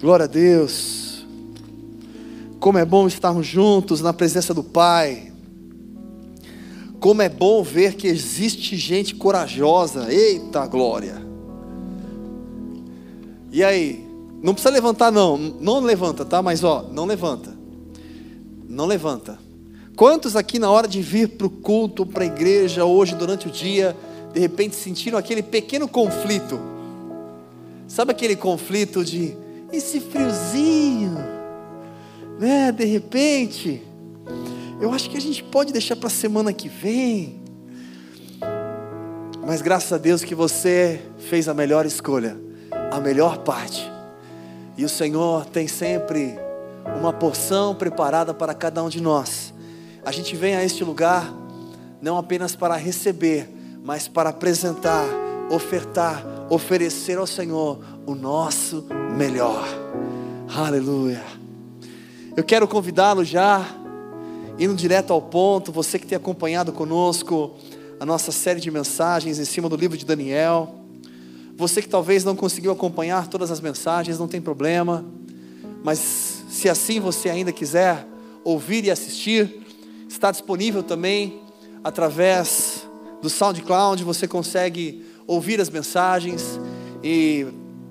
Glória a Deus. Como é bom estarmos juntos na presença do Pai. Como é bom ver que existe gente corajosa. Eita glória. E aí? Não precisa levantar não. Não levanta, tá? Mas ó, não levanta. Não levanta. Quantos aqui na hora de vir para o culto, para a igreja, hoje durante o dia, de repente sentiram aquele pequeno conflito? Sabe aquele conflito de esse friozinho, né? De repente, eu acho que a gente pode deixar para a semana que vem. Mas graças a Deus que você fez a melhor escolha, a melhor parte. E o Senhor tem sempre uma porção preparada para cada um de nós. A gente vem a este lugar não apenas para receber, mas para apresentar, ofertar, oferecer ao Senhor o nosso melhor. Aleluia. Eu quero convidá-lo já, indo direto ao ponto, você que tem acompanhado conosco a nossa série de mensagens em cima do livro de Daniel. Você que talvez não conseguiu acompanhar todas as mensagens, não tem problema, mas se assim você ainda quiser ouvir e assistir, está disponível também através do SoundCloud, você consegue ouvir as mensagens e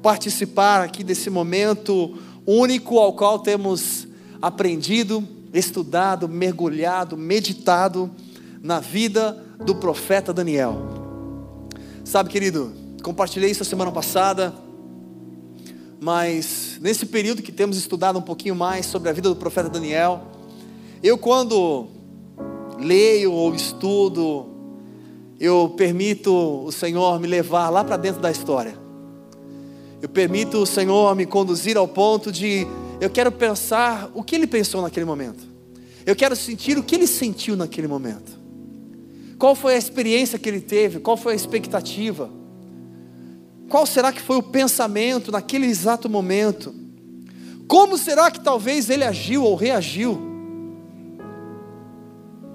participar aqui desse momento único ao qual temos aprendido, estudado, mergulhado, meditado na vida do profeta Daniel. Sabe, querido, compartilhei isso a semana passada, mas nesse período que temos estudado um pouquinho mais sobre a vida do profeta Daniel, eu quando leio ou estudo eu permito o Senhor me levar lá para dentro da história. Eu permito o Senhor me conduzir ao ponto de eu quero pensar o que ele pensou naquele momento. Eu quero sentir o que ele sentiu naquele momento. Qual foi a experiência que ele teve? Qual foi a expectativa? Qual será que foi o pensamento naquele exato momento? Como será que talvez ele agiu ou reagiu?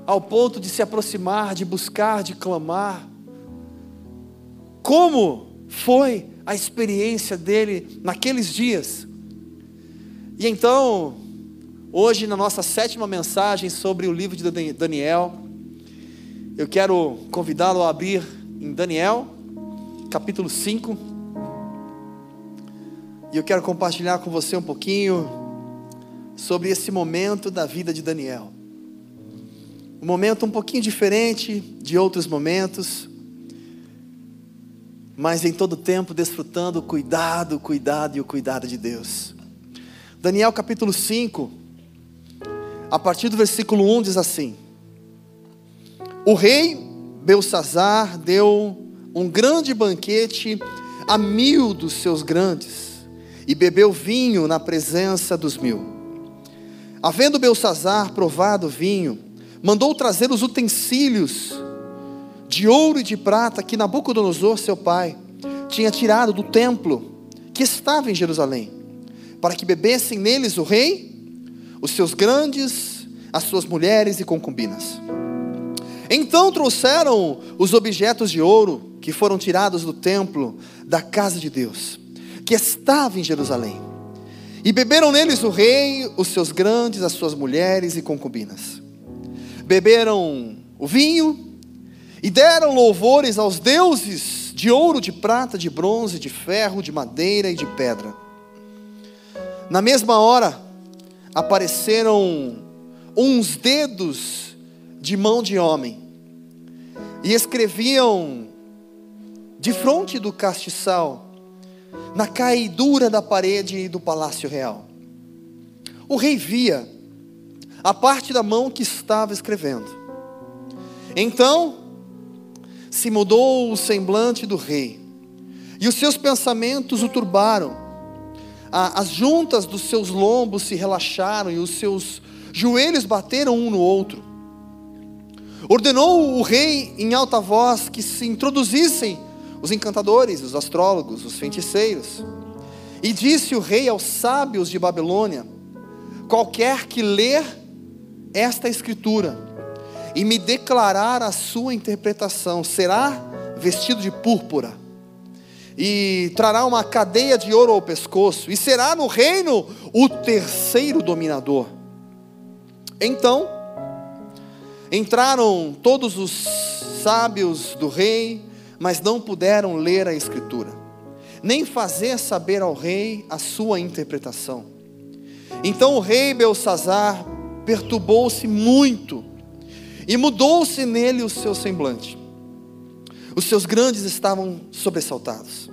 ao ponto de se aproximar, de buscar, de clamar. Como foi a experiência dele naqueles dias? E então, hoje, na nossa sétima mensagem sobre o livro de Daniel, eu quero convidá-lo a abrir em Daniel, capítulo 5. E eu quero compartilhar com você um pouquinho sobre esse momento da vida de Daniel um momento um pouquinho diferente de outros momentos, mas em todo tempo desfrutando o cuidado, o cuidado e o cuidado de Deus. Daniel capítulo 5, a partir do versículo 1 diz assim: O rei Belsazar deu um grande banquete a mil dos seus grandes e bebeu vinho na presença dos mil. Havendo Belsazar provado vinho, mandou trazer os utensílios de ouro e de prata que Nabucodonosor, seu pai, tinha tirado do templo que estava em Jerusalém, para que bebessem neles o rei, os seus grandes, as suas mulheres e concubinas. Então trouxeram os objetos de ouro que foram tirados do templo da casa de Deus, que estava em Jerusalém. E beberam neles o rei, os seus grandes, as suas mulheres e concubinas beberam o vinho e deram louvores aos deuses de ouro, de prata, de bronze, de ferro, de madeira e de pedra. Na mesma hora, apareceram uns dedos de mão de homem e escreviam de frente do castiçal, na caidura da parede do palácio real. O rei via a parte da mão que estava escrevendo. Então se mudou o semblante do rei, e os seus pensamentos o turbaram. As juntas dos seus lombos se relaxaram e os seus joelhos bateram um no outro. Ordenou o rei em alta voz que se introduzissem os encantadores, os astrólogos, os feiticeiros. E disse o rei aos sábios de Babilônia: Qualquer que ler esta escritura e me declarar a sua interpretação, será vestido de púrpura, e trará uma cadeia de ouro ao pescoço, e será no reino o terceiro dominador. Então, entraram todos os sábios do rei, mas não puderam ler a escritura, nem fazer saber ao rei a sua interpretação. Então o rei Belsazar perturbou-se muito, e mudou-se nele o seu semblante. Os seus grandes estavam sobressaltados.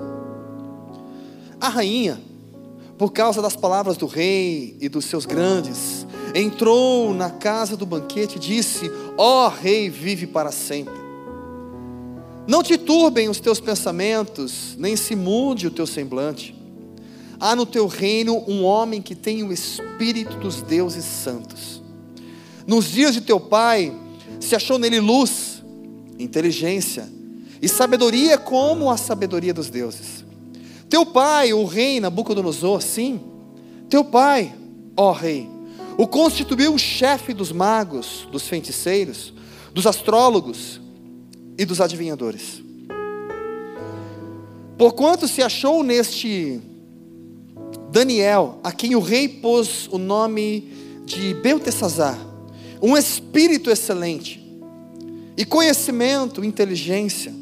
A rainha, por causa das palavras do rei e dos seus grandes, entrou na casa do banquete e disse: Ó oh, rei, vive para sempre. Não te turbem os teus pensamentos, nem se mude o teu semblante. Há no teu reino um homem que tem o espírito dos deuses santos. Nos dias de teu pai, se achou nele luz, inteligência e sabedoria como a sabedoria dos deuses. Teu pai, o rei Nabucodonosor, sim, teu pai, ó rei, o constituiu chefe dos magos, dos feiticeiros, dos astrólogos e dos adivinhadores. Porquanto se achou neste Daniel, a quem o rei pôs o nome de Beltesazar, um espírito excelente, e conhecimento, inteligência,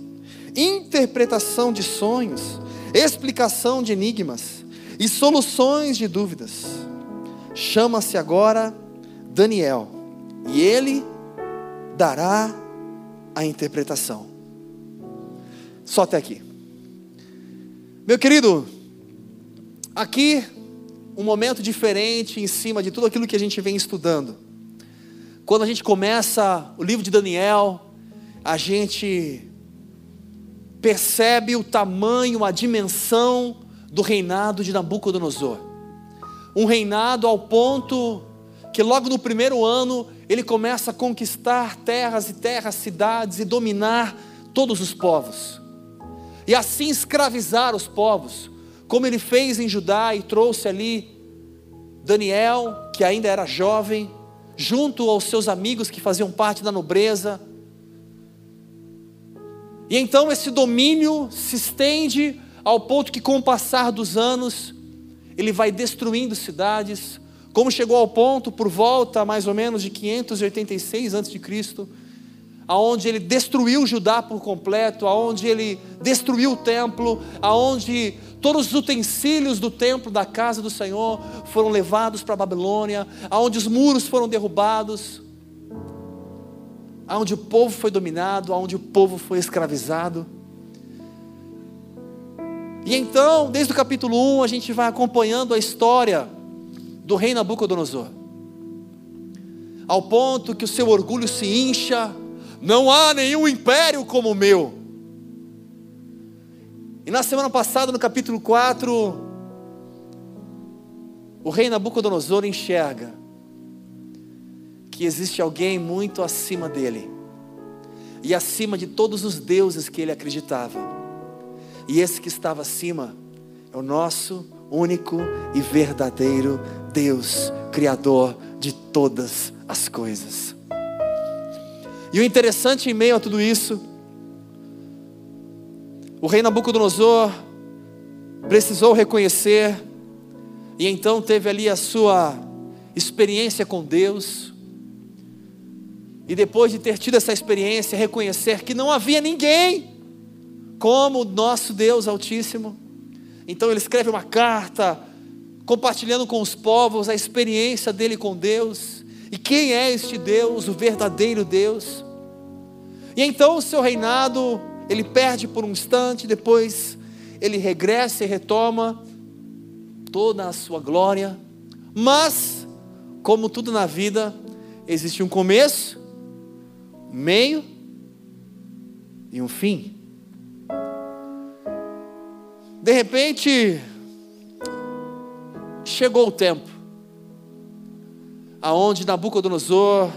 interpretação de sonhos, explicação de enigmas e soluções de dúvidas. Chama-se agora Daniel, e ele dará a interpretação. Só até aqui. Meu querido, aqui um momento diferente em cima de tudo aquilo que a gente vem estudando. Quando a gente começa o livro de Daniel, a gente percebe o tamanho, a dimensão do reinado de Nabucodonosor. Um reinado ao ponto que logo no primeiro ano ele começa a conquistar terras e terras, cidades e dominar todos os povos. E assim escravizar os povos, como ele fez em Judá e trouxe ali Daniel, que ainda era jovem, junto aos seus amigos que faziam parte da nobreza. E então esse domínio se estende ao ponto que, com o passar dos anos, ele vai destruindo cidades, como chegou ao ponto por volta mais ou menos de 586 a.C., aonde ele destruiu Judá por completo, aonde ele destruiu o templo, aonde todos os utensílios do templo da casa do Senhor foram levados para a Babilônia, aonde os muros foram derrubados, aonde o povo foi dominado, aonde o povo foi escravizado. E então, desde o capítulo 1, a gente vai acompanhando a história do rei Nabucodonosor. Ao ponto que o seu orgulho se incha, não há nenhum império como o meu. E na semana passada, no capítulo 4, o rei Nabucodonosor enxerga que existe alguém muito acima dele e acima de todos os deuses que ele acreditava. E esse que estava acima é o nosso único e verdadeiro Deus, Criador de todas as coisas. E o interessante em meio a tudo isso, o rei Nabucodonosor precisou reconhecer, e então teve ali a sua experiência com Deus, e depois de ter tido essa experiência, reconhecer que não havia ninguém como o nosso Deus Altíssimo. Então ele escreve uma carta compartilhando com os povos a experiência dele com Deus e quem é este Deus, o verdadeiro Deus. E então o seu reinado, ele perde por um instante, depois ele regressa e retoma toda a sua glória. Mas, como tudo na vida, existe um começo, meio e um fim. De repente, chegou o tempo aonde Nabucodonosor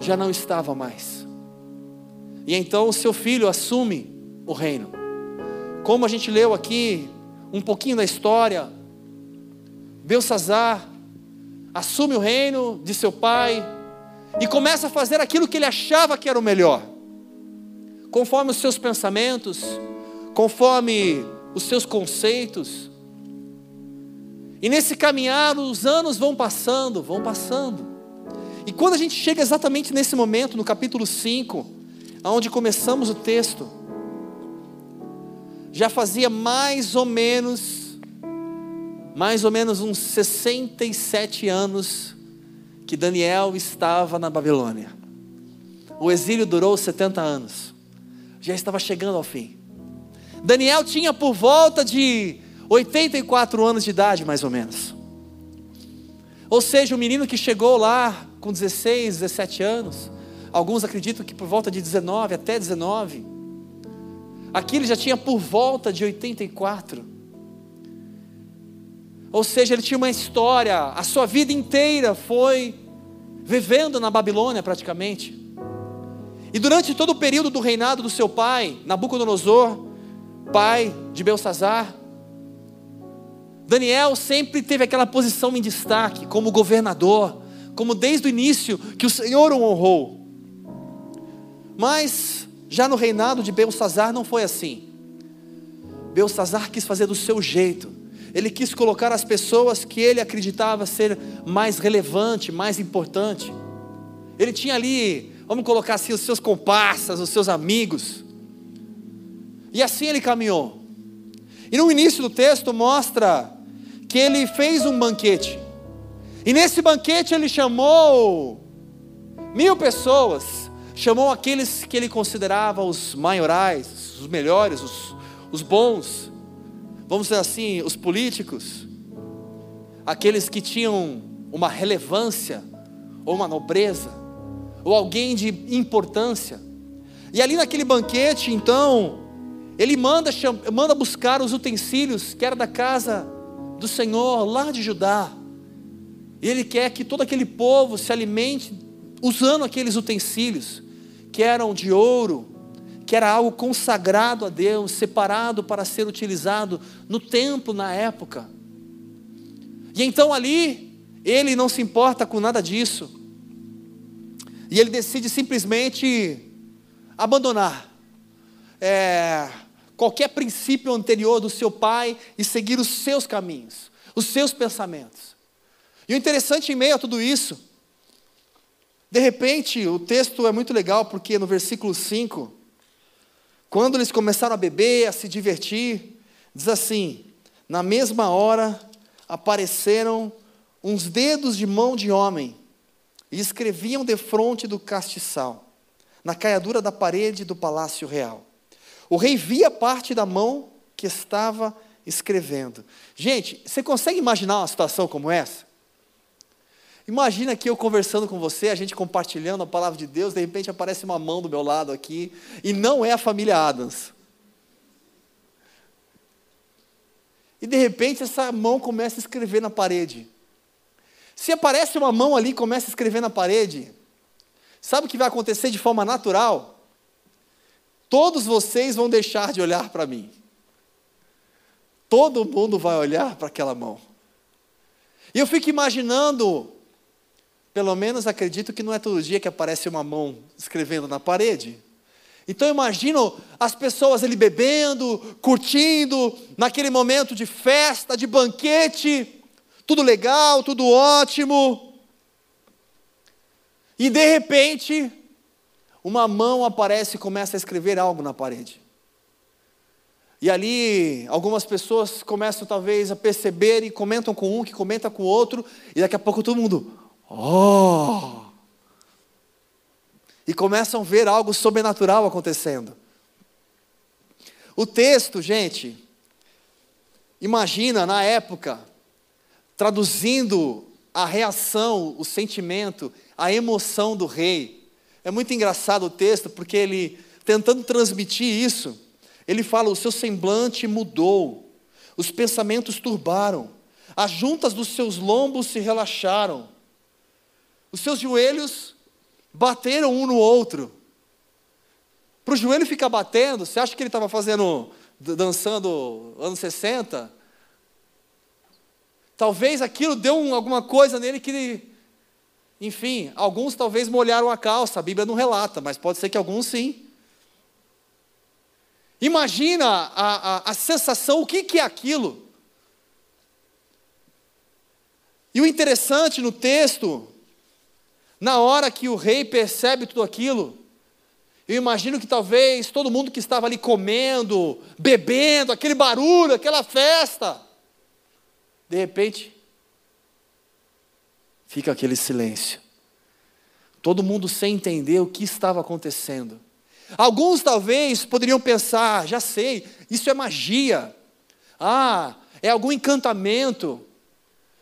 já não estava mais. E então o seu filho assume o reino. Como a gente leu aqui um pouquinho da história, Belsazar assume o reino de seu pai e começa a fazer aquilo que ele achava que era o melhor, conforme os seus pensamentos, conforme os seus conceitos. E nesse caminhar, os anos vão passando, vão passando. E quando a gente chega exatamente nesse momento, no capítulo 5, onde começamos o texto, já fazia mais ou menos, mais ou menos uns 67 anos que Daniel estava na Babilônia. O exílio durou 70 anos, já estava chegando ao fim. Daniel tinha por volta de 84 anos de idade, mais ou menos. Ou seja, o menino que chegou lá com 16, 17 anos, alguns acreditam que por volta de 19 até 19, aqui ele já tinha por volta de 84. Ou seja, ele tinha uma história, a sua vida inteira foi vivendo na Babilônia praticamente. E durante todo o período do reinado do seu pai, Nabucodonosor, pai de Belsazar, Daniel sempre teve aquela posição em destaque como governador, como desde o início que o Senhor o honrou. Mas já no reinado de Belsazar não foi assim. Belsazar quis fazer do seu jeito. Ele quis colocar as pessoas que ele acreditava ser mais relevante, mais importante. Ele tinha ali, vamos colocar assim, os seus comparsas, os seus amigos. E assim ele caminhou. E no início do texto mostra que ele fez um banquete. E nesse banquete ele chamou mil pessoas, chamou aqueles que ele considerava os maiorais, os melhores, os, os bons, vamos dizer assim, os políticos, aqueles que tinham uma relevância, ou uma nobreza, ou alguém de importância. E ali naquele banquete, então, ele manda, manda buscar os utensílios que era da casa do Senhor lá de Judá. Ele quer que todo aquele povo se alimente usando aqueles utensílios que eram de ouro, que era algo consagrado a Deus, separado para ser utilizado no templo na época. E então ali, ele não se importa com nada disso. E ele decide simplesmente abandonar. É, qualquer princípio anterior do seu pai e seguir os seus caminhos, os seus pensamentos. E o interessante em meio a tudo isso, de repente, o texto é muito legal porque no versículo 5, quando eles começaram a beber, a se divertir, diz assim: Na mesma hora apareceram uns dedos de mão de homem e escreviam defronte do castiçal, na caiadura da parede do palácio real. O rei via parte da mão que estava escrevendo. Gente, você consegue imaginar uma situação como essa? Imagina que eu conversando com você, a gente compartilhando a palavra de Deus, de repente aparece uma mão do meu lado aqui, e não é a família Adams. E de repente essa mão começa a escrever na parede. Se aparece uma mão ali e começa a escrever na parede, sabe o que vai acontecer de forma natural? Todos vocês vão deixar de olhar para mim. Todo mundo vai olhar para aquela mão. E eu fico imaginando, pelo menos acredito que não é todo dia que aparece uma mão escrevendo na parede. Então imagino as pessoas ali bebendo, curtindo, naquele momento de festa, de banquete, tudo legal, tudo ótimo. E de repente, uma mão aparece e começa a escrever algo na parede. E ali, algumas pessoas começam talvez a perceber e comentam com um, que comenta com o outro, e daqui a pouco todo mundo, oh! E começam a ver algo sobrenatural acontecendo. O texto, gente, imagina na época, traduzindo a reação, o sentimento, a emoção do rei. É muito engraçado o texto, porque ele, tentando transmitir isso, ele fala: o seu semblante mudou, os pensamentos turbaram, as juntas dos seus lombos se relaxaram, os seus joelhos bateram um no outro. Para o joelho ficar batendo, você acha que ele estava fazendo, dançando anos 60? Talvez aquilo deu um, alguma coisa nele que enfim, alguns talvez molharam a calça, a Bíblia não relata, mas pode ser que alguns sim. Imagina a, a, a sensação, o que, que é aquilo? E o interessante no texto, na hora que o rei percebe tudo aquilo, eu imagino que talvez todo mundo que estava ali comendo, bebendo, aquele barulho, aquela festa, de repente, fica aquele silêncio. Todo mundo sem entender o que estava acontecendo. Alguns talvez poderiam pensar, já sei, isso é magia. Ah, é algum encantamento.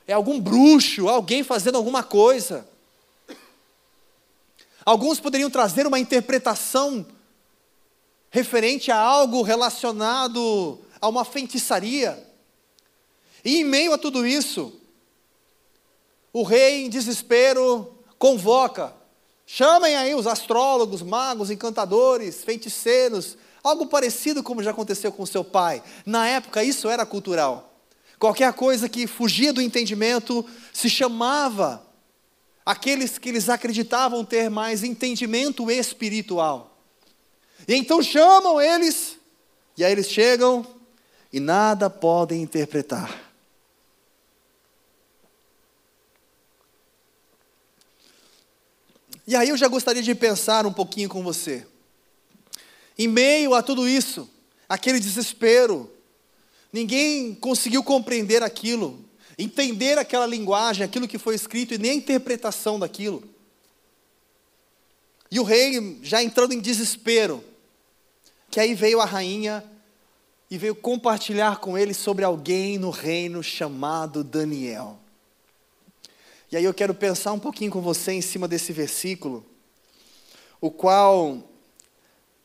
É algum bruxo, alguém fazendo alguma coisa. Alguns poderiam trazer uma interpretação referente a algo relacionado a uma feitiçaria. E em meio a tudo isso, o rei, em desespero, convoca: chamem aí os astrólogos, magos, encantadores, feiticeiros, algo parecido como já aconteceu com seu pai. Na época, isso era cultural. Qualquer coisa que fugia do entendimento se chamava aqueles que eles acreditavam ter mais entendimento espiritual. E então chamam eles, e aí eles chegam e nada podem interpretar. E aí eu já gostaria de pensar um pouquinho com você. Em meio a tudo isso, aquele desespero, ninguém conseguiu compreender aquilo entender aquela linguagem, aquilo que foi escrito e nem a interpretação daquilo. E o rei já entrando em desespero, que aí veio a rainha e veio compartilhar com ele sobre alguém no reino chamado Daniel. E aí eu quero pensar um pouquinho com você em cima desse versículo, o qual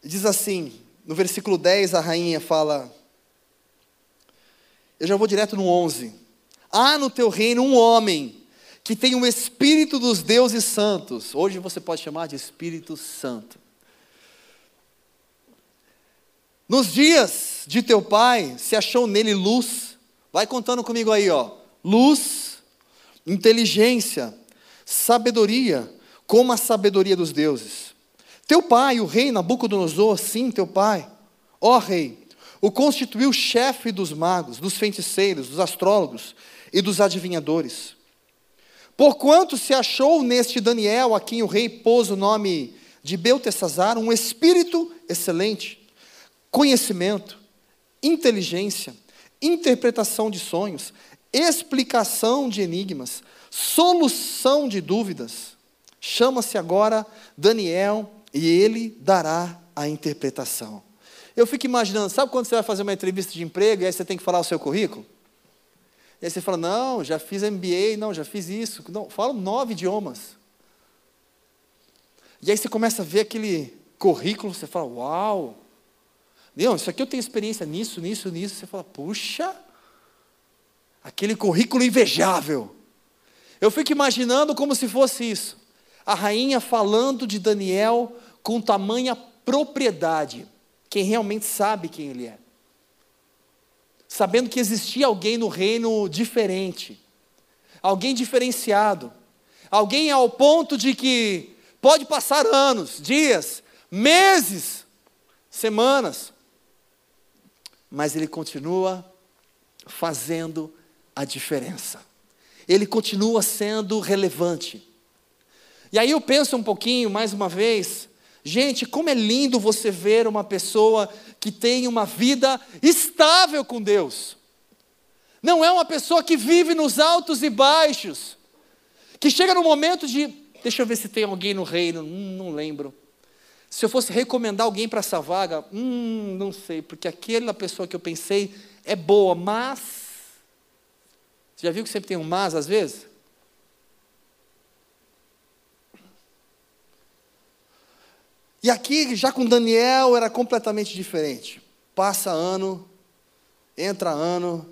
diz assim, no versículo 10 a rainha fala, eu já vou direto no 11. Há no teu reino um homem que tem o espírito dos deuses santos. Hoje você pode chamar de Espírito Santo. Nos dias de teu pai se achou nele luz. Vai contando comigo aí, ó. Luz, inteligência, sabedoria, como a sabedoria dos deuses. Teu pai, o rei Nabucodonosor, sim, teu pai, ó rei, o constituiu chefe dos magos, dos feiticeiros, dos astrólogos e dos adivinhadores. Porquanto se achou neste Daniel, a quem o rei pôs o nome de Beltesazar, um espírito excelente, conhecimento, inteligência, interpretação de sonhos, explicação de enigmas, solução de dúvidas. Chama-se agora Daniel e ele dará a interpretação. Eu fico imaginando, sabe quando você vai fazer uma entrevista de emprego e aí você tem que falar o seu currículo? E aí você fala, não, já fiz MBA, não, já fiz isso. Não, falo nove idiomas. E aí você começa a ver aquele currículo, você fala, uau, não, isso aqui eu tenho experiência nisso, nisso, nisso. Você fala, puxa, aquele currículo invejável. Eu fico imaginando como se fosse isso. A rainha falando de Daniel com tamanha propriedade. Quem realmente sabe quem ele é sabendo que existia alguém no reino diferente, alguém diferenciado, alguém ao ponto de que pode passar anos, dias, meses, semanas, mas ele continua fazendo a diferença. Ele continua sendo relevante. E aí eu penso um pouquinho, mais uma vez, Gente, como é lindo você ver uma pessoa que tem uma vida estável com Deus. Não é uma pessoa que vive nos altos e baixos, que chega no momento de, deixa eu ver se tem alguém no reino, hum, não lembro. Se eu fosse recomendar alguém para essa vaga, hum, não sei, porque aquela pessoa que eu pensei é boa, mas. Você já viu que sempre tem um mas às vezes? E aqui, já com Daniel, era completamente diferente. Passa ano, entra ano,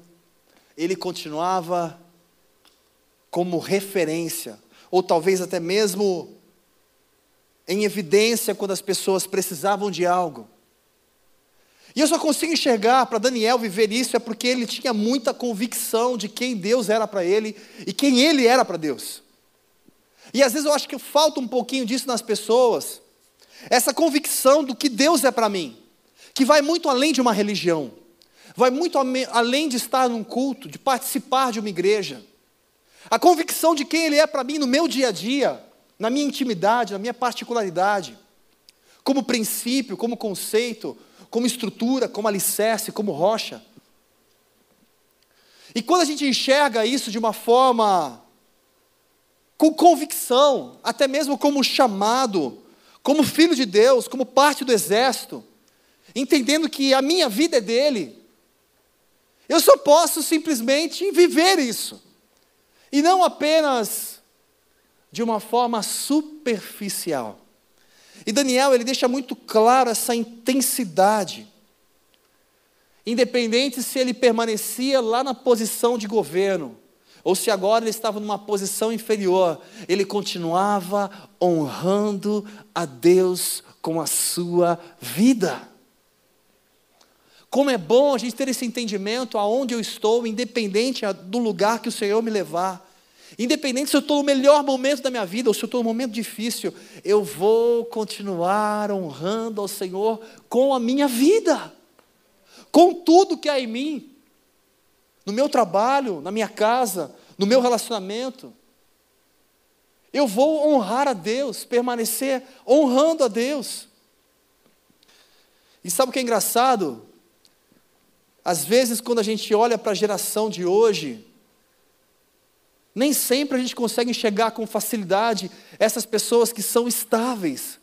ele continuava como referência, ou talvez até mesmo em evidência quando as pessoas precisavam de algo. E eu só consigo enxergar para Daniel viver isso é porque ele tinha muita convicção de quem Deus era para ele e quem ele era para Deus. E às vezes eu acho que falta um pouquinho disso nas pessoas essa convicção do que Deus é para mim, que vai muito além de uma religião, vai muito além de estar num culto, de participar de uma igreja. A convicção de quem Ele é para mim no meu dia a dia, na minha intimidade, na minha particularidade, como princípio, como conceito, como estrutura, como alicerce, como rocha. E quando a gente enxerga isso de uma forma com convicção, até mesmo como chamado, como filho de Deus, como parte do exército, entendendo que a minha vida é dele, eu só posso simplesmente viver isso. E não apenas de uma forma superficial. E Daniel, ele deixa muito claro essa intensidade. Independente se ele permanecia lá na posição de governo, ou se agora ele estava numa posição inferior, ele continuava honrando a Deus com a sua vida. Como é bom a gente ter esse entendimento aonde eu estou, independente do lugar que o Senhor me levar. Independente se eu estou no melhor momento da minha vida ou se eu estou no momento difícil, eu vou continuar honrando ao Senhor com a minha vida, com tudo que há em mim no meu trabalho, na minha casa, no meu relacionamento. Eu vou honrar a Deus, permanecer honrando a Deus. E sabe o que é engraçado? Às vezes, quando a gente olha para a geração de hoje, nem sempre a gente consegue enxergar com facilidade essas pessoas que são estáveis,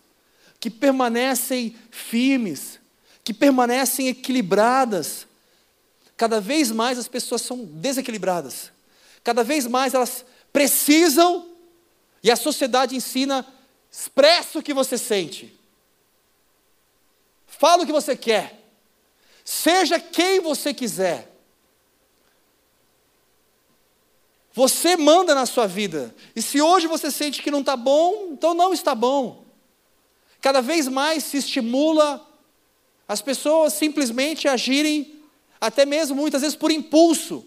que permanecem firmes, que permanecem equilibradas, Cada vez mais as pessoas são desequilibradas. Cada vez mais elas precisam, e a sociedade ensina, expressa o que você sente. Fala o que você quer. Seja quem você quiser. Você manda na sua vida. E se hoje você sente que não está bom, então não está bom. Cada vez mais se estimula as pessoas simplesmente agirem até mesmo muitas vezes por impulso.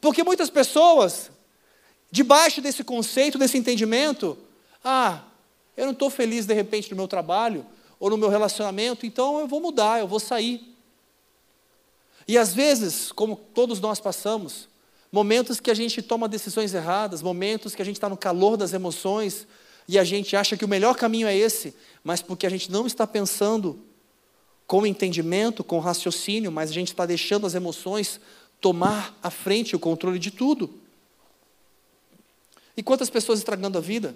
Porque muitas pessoas, debaixo desse conceito, desse entendimento, ah, eu não estou feliz de repente no meu trabalho ou no meu relacionamento, então eu vou mudar, eu vou sair. E às vezes, como todos nós passamos, momentos que a gente toma decisões erradas, momentos que a gente está no calor das emoções e a gente acha que o melhor caminho é esse, mas porque a gente não está pensando com entendimento, com raciocínio, mas a gente está deixando as emoções tomar a frente, o controle de tudo. E quantas pessoas estragando a vida?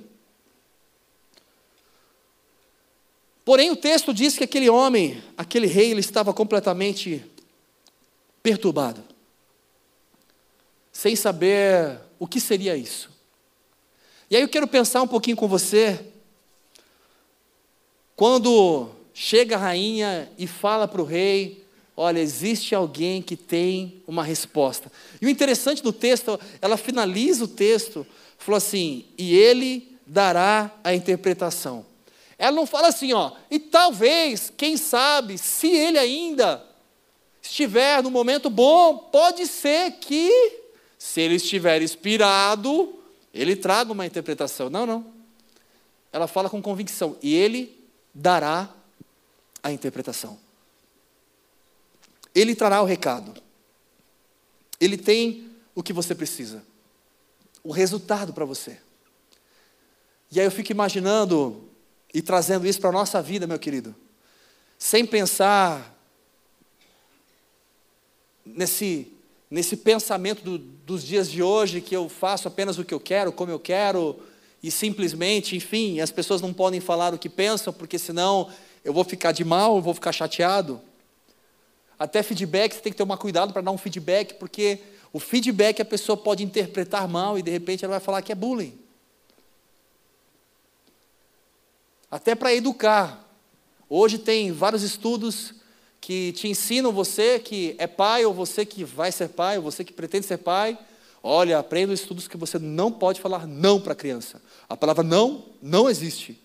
Porém, o texto diz que aquele homem, aquele rei, ele estava completamente perturbado, sem saber o que seria isso. E aí eu quero pensar um pouquinho com você, quando chega a rainha e fala para o rei: Olha, existe alguém que tem uma resposta. E o interessante do texto, ela finaliza o texto, falou assim: E ele dará a interpretação. Ela não fala assim, ó, e talvez, quem sabe, se ele ainda estiver no momento bom, pode ser que, se ele estiver inspirado, ele traga uma interpretação. Não, não. Ela fala com convicção, e ele dará a interpretação. Ele trará o recado. Ele tem o que você precisa. O resultado para você. E aí eu fico imaginando e trazendo isso para a nossa vida, meu querido. Sem pensar nesse, nesse pensamento do, dos dias de hoje, que eu faço apenas o que eu quero, como eu quero, e simplesmente, enfim, as pessoas não podem falar o que pensam, porque senão eu vou ficar de mal, eu vou ficar chateado. Até feedback, você tem que tomar cuidado para dar um feedback, porque o feedback a pessoa pode interpretar mal e de repente ela vai falar que é bullying. Até para educar. Hoje tem vários estudos que te ensinam você que é pai, ou você que vai ser pai, ou você que pretende ser pai. Olha, aprenda estudos que você não pode falar não para a criança. A palavra não não existe.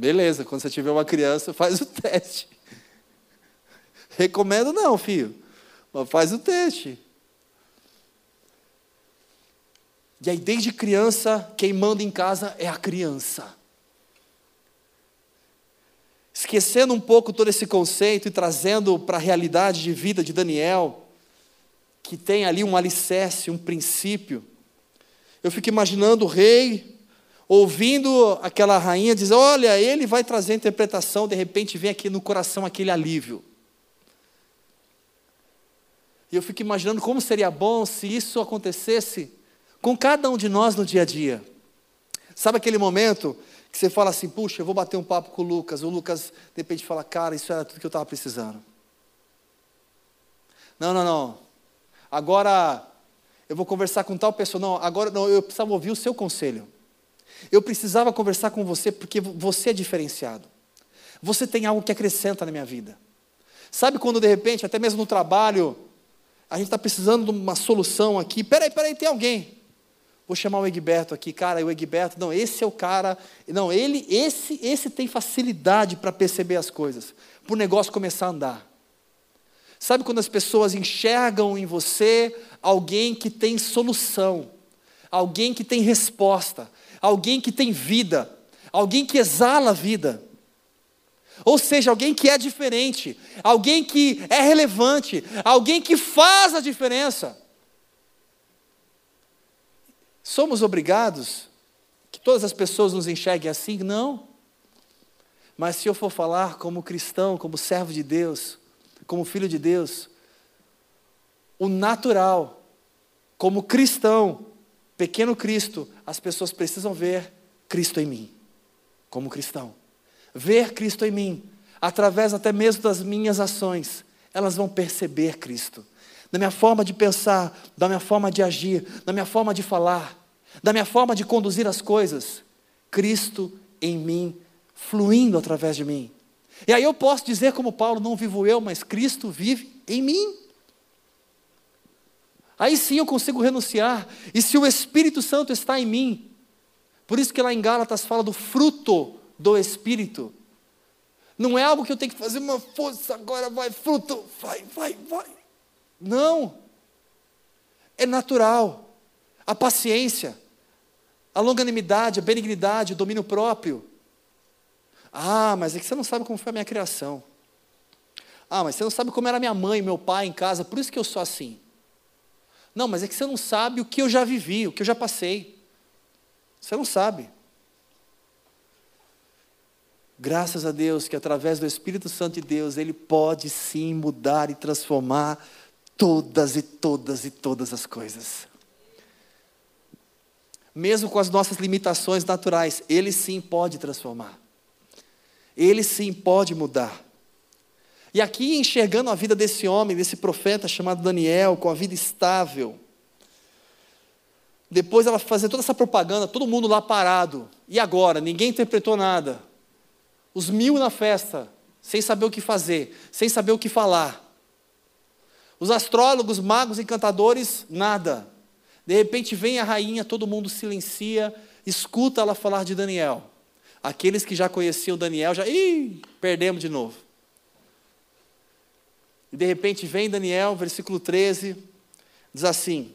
Beleza, quando você tiver uma criança, faz o teste. Recomendo não, filho. Mas faz o teste. E aí, desde criança, quem manda em casa é a criança. Esquecendo um pouco todo esse conceito e trazendo para a realidade de vida de Daniel, que tem ali um alicerce, um princípio. Eu fico imaginando o rei ouvindo aquela rainha dizer: Olha, ele vai trazer a interpretação, de repente vem aqui no coração aquele alívio. E eu fico imaginando como seria bom se isso acontecesse com cada um de nós no dia a dia. Sabe aquele momento que você fala assim: Puxa, eu vou bater um papo com o Lucas. O Lucas, de repente, fala: Cara, isso era tudo que eu estava precisando. Não, não, não. Agora eu vou conversar com tal pessoa. Não, agora não, eu precisava ouvir o seu conselho. Eu precisava conversar com você porque você é diferenciado. Você tem algo que acrescenta na minha vida. Sabe quando de repente, até mesmo no trabalho, a gente está precisando de uma solução aqui. Peraí, peraí, tem alguém. Vou chamar o Egberto aqui, cara, o Egberto, não, esse é o cara, não, ele, esse, esse tem facilidade para perceber as coisas, para o negócio começar a andar. Sabe quando as pessoas enxergam em você alguém que tem solução, alguém que tem resposta, alguém que tem vida, alguém que exala a vida. Ou seja, alguém que é diferente, alguém que é relevante, alguém que faz a diferença. Somos obrigados que todas as pessoas nos enxerguem assim? Não. Mas se eu for falar como cristão, como servo de Deus, como filho de Deus, o natural, como cristão, pequeno Cristo, as pessoas precisam ver Cristo em mim, como cristão. Ver Cristo em mim, através até mesmo das minhas ações, elas vão perceber Cristo. Na minha forma de pensar, da minha forma de agir, na minha forma de falar, da minha forma de conduzir as coisas, Cristo em mim, fluindo através de mim. E aí eu posso dizer, como Paulo, não vivo eu, mas Cristo vive em mim. Aí sim eu consigo renunciar. E se o Espírito Santo está em mim, por isso que lá em Gálatas fala do fruto do Espírito. Não é algo que eu tenho que fazer uma força, agora vai, fruto, vai, vai, vai. Não. É natural. A paciência, a longanimidade, a benignidade, o domínio próprio. Ah, mas é que você não sabe como foi a minha criação. Ah, mas você não sabe como era minha mãe, meu pai em casa, por isso que eu sou assim. Não, mas é que você não sabe o que eu já vivi, o que eu já passei. Você não sabe. Graças a Deus que através do Espírito Santo de Deus, Ele pode sim mudar e transformar todas e todas e todas as coisas. Mesmo com as nossas limitações naturais, Ele sim pode transformar. Ele sim pode mudar. E aqui, enxergando a vida desse homem, desse profeta chamado Daniel, com a vida estável, depois ela fazer toda essa propaganda, todo mundo lá parado. E agora? Ninguém interpretou nada. Os mil na festa, sem saber o que fazer, sem saber o que falar. Os astrólogos, magos, encantadores, nada. De repente vem a rainha, todo mundo silencia, escuta ela falar de Daniel. Aqueles que já conheciam Daniel já, ih, perdemos de novo. E de repente vem Daniel, versículo 13, diz assim: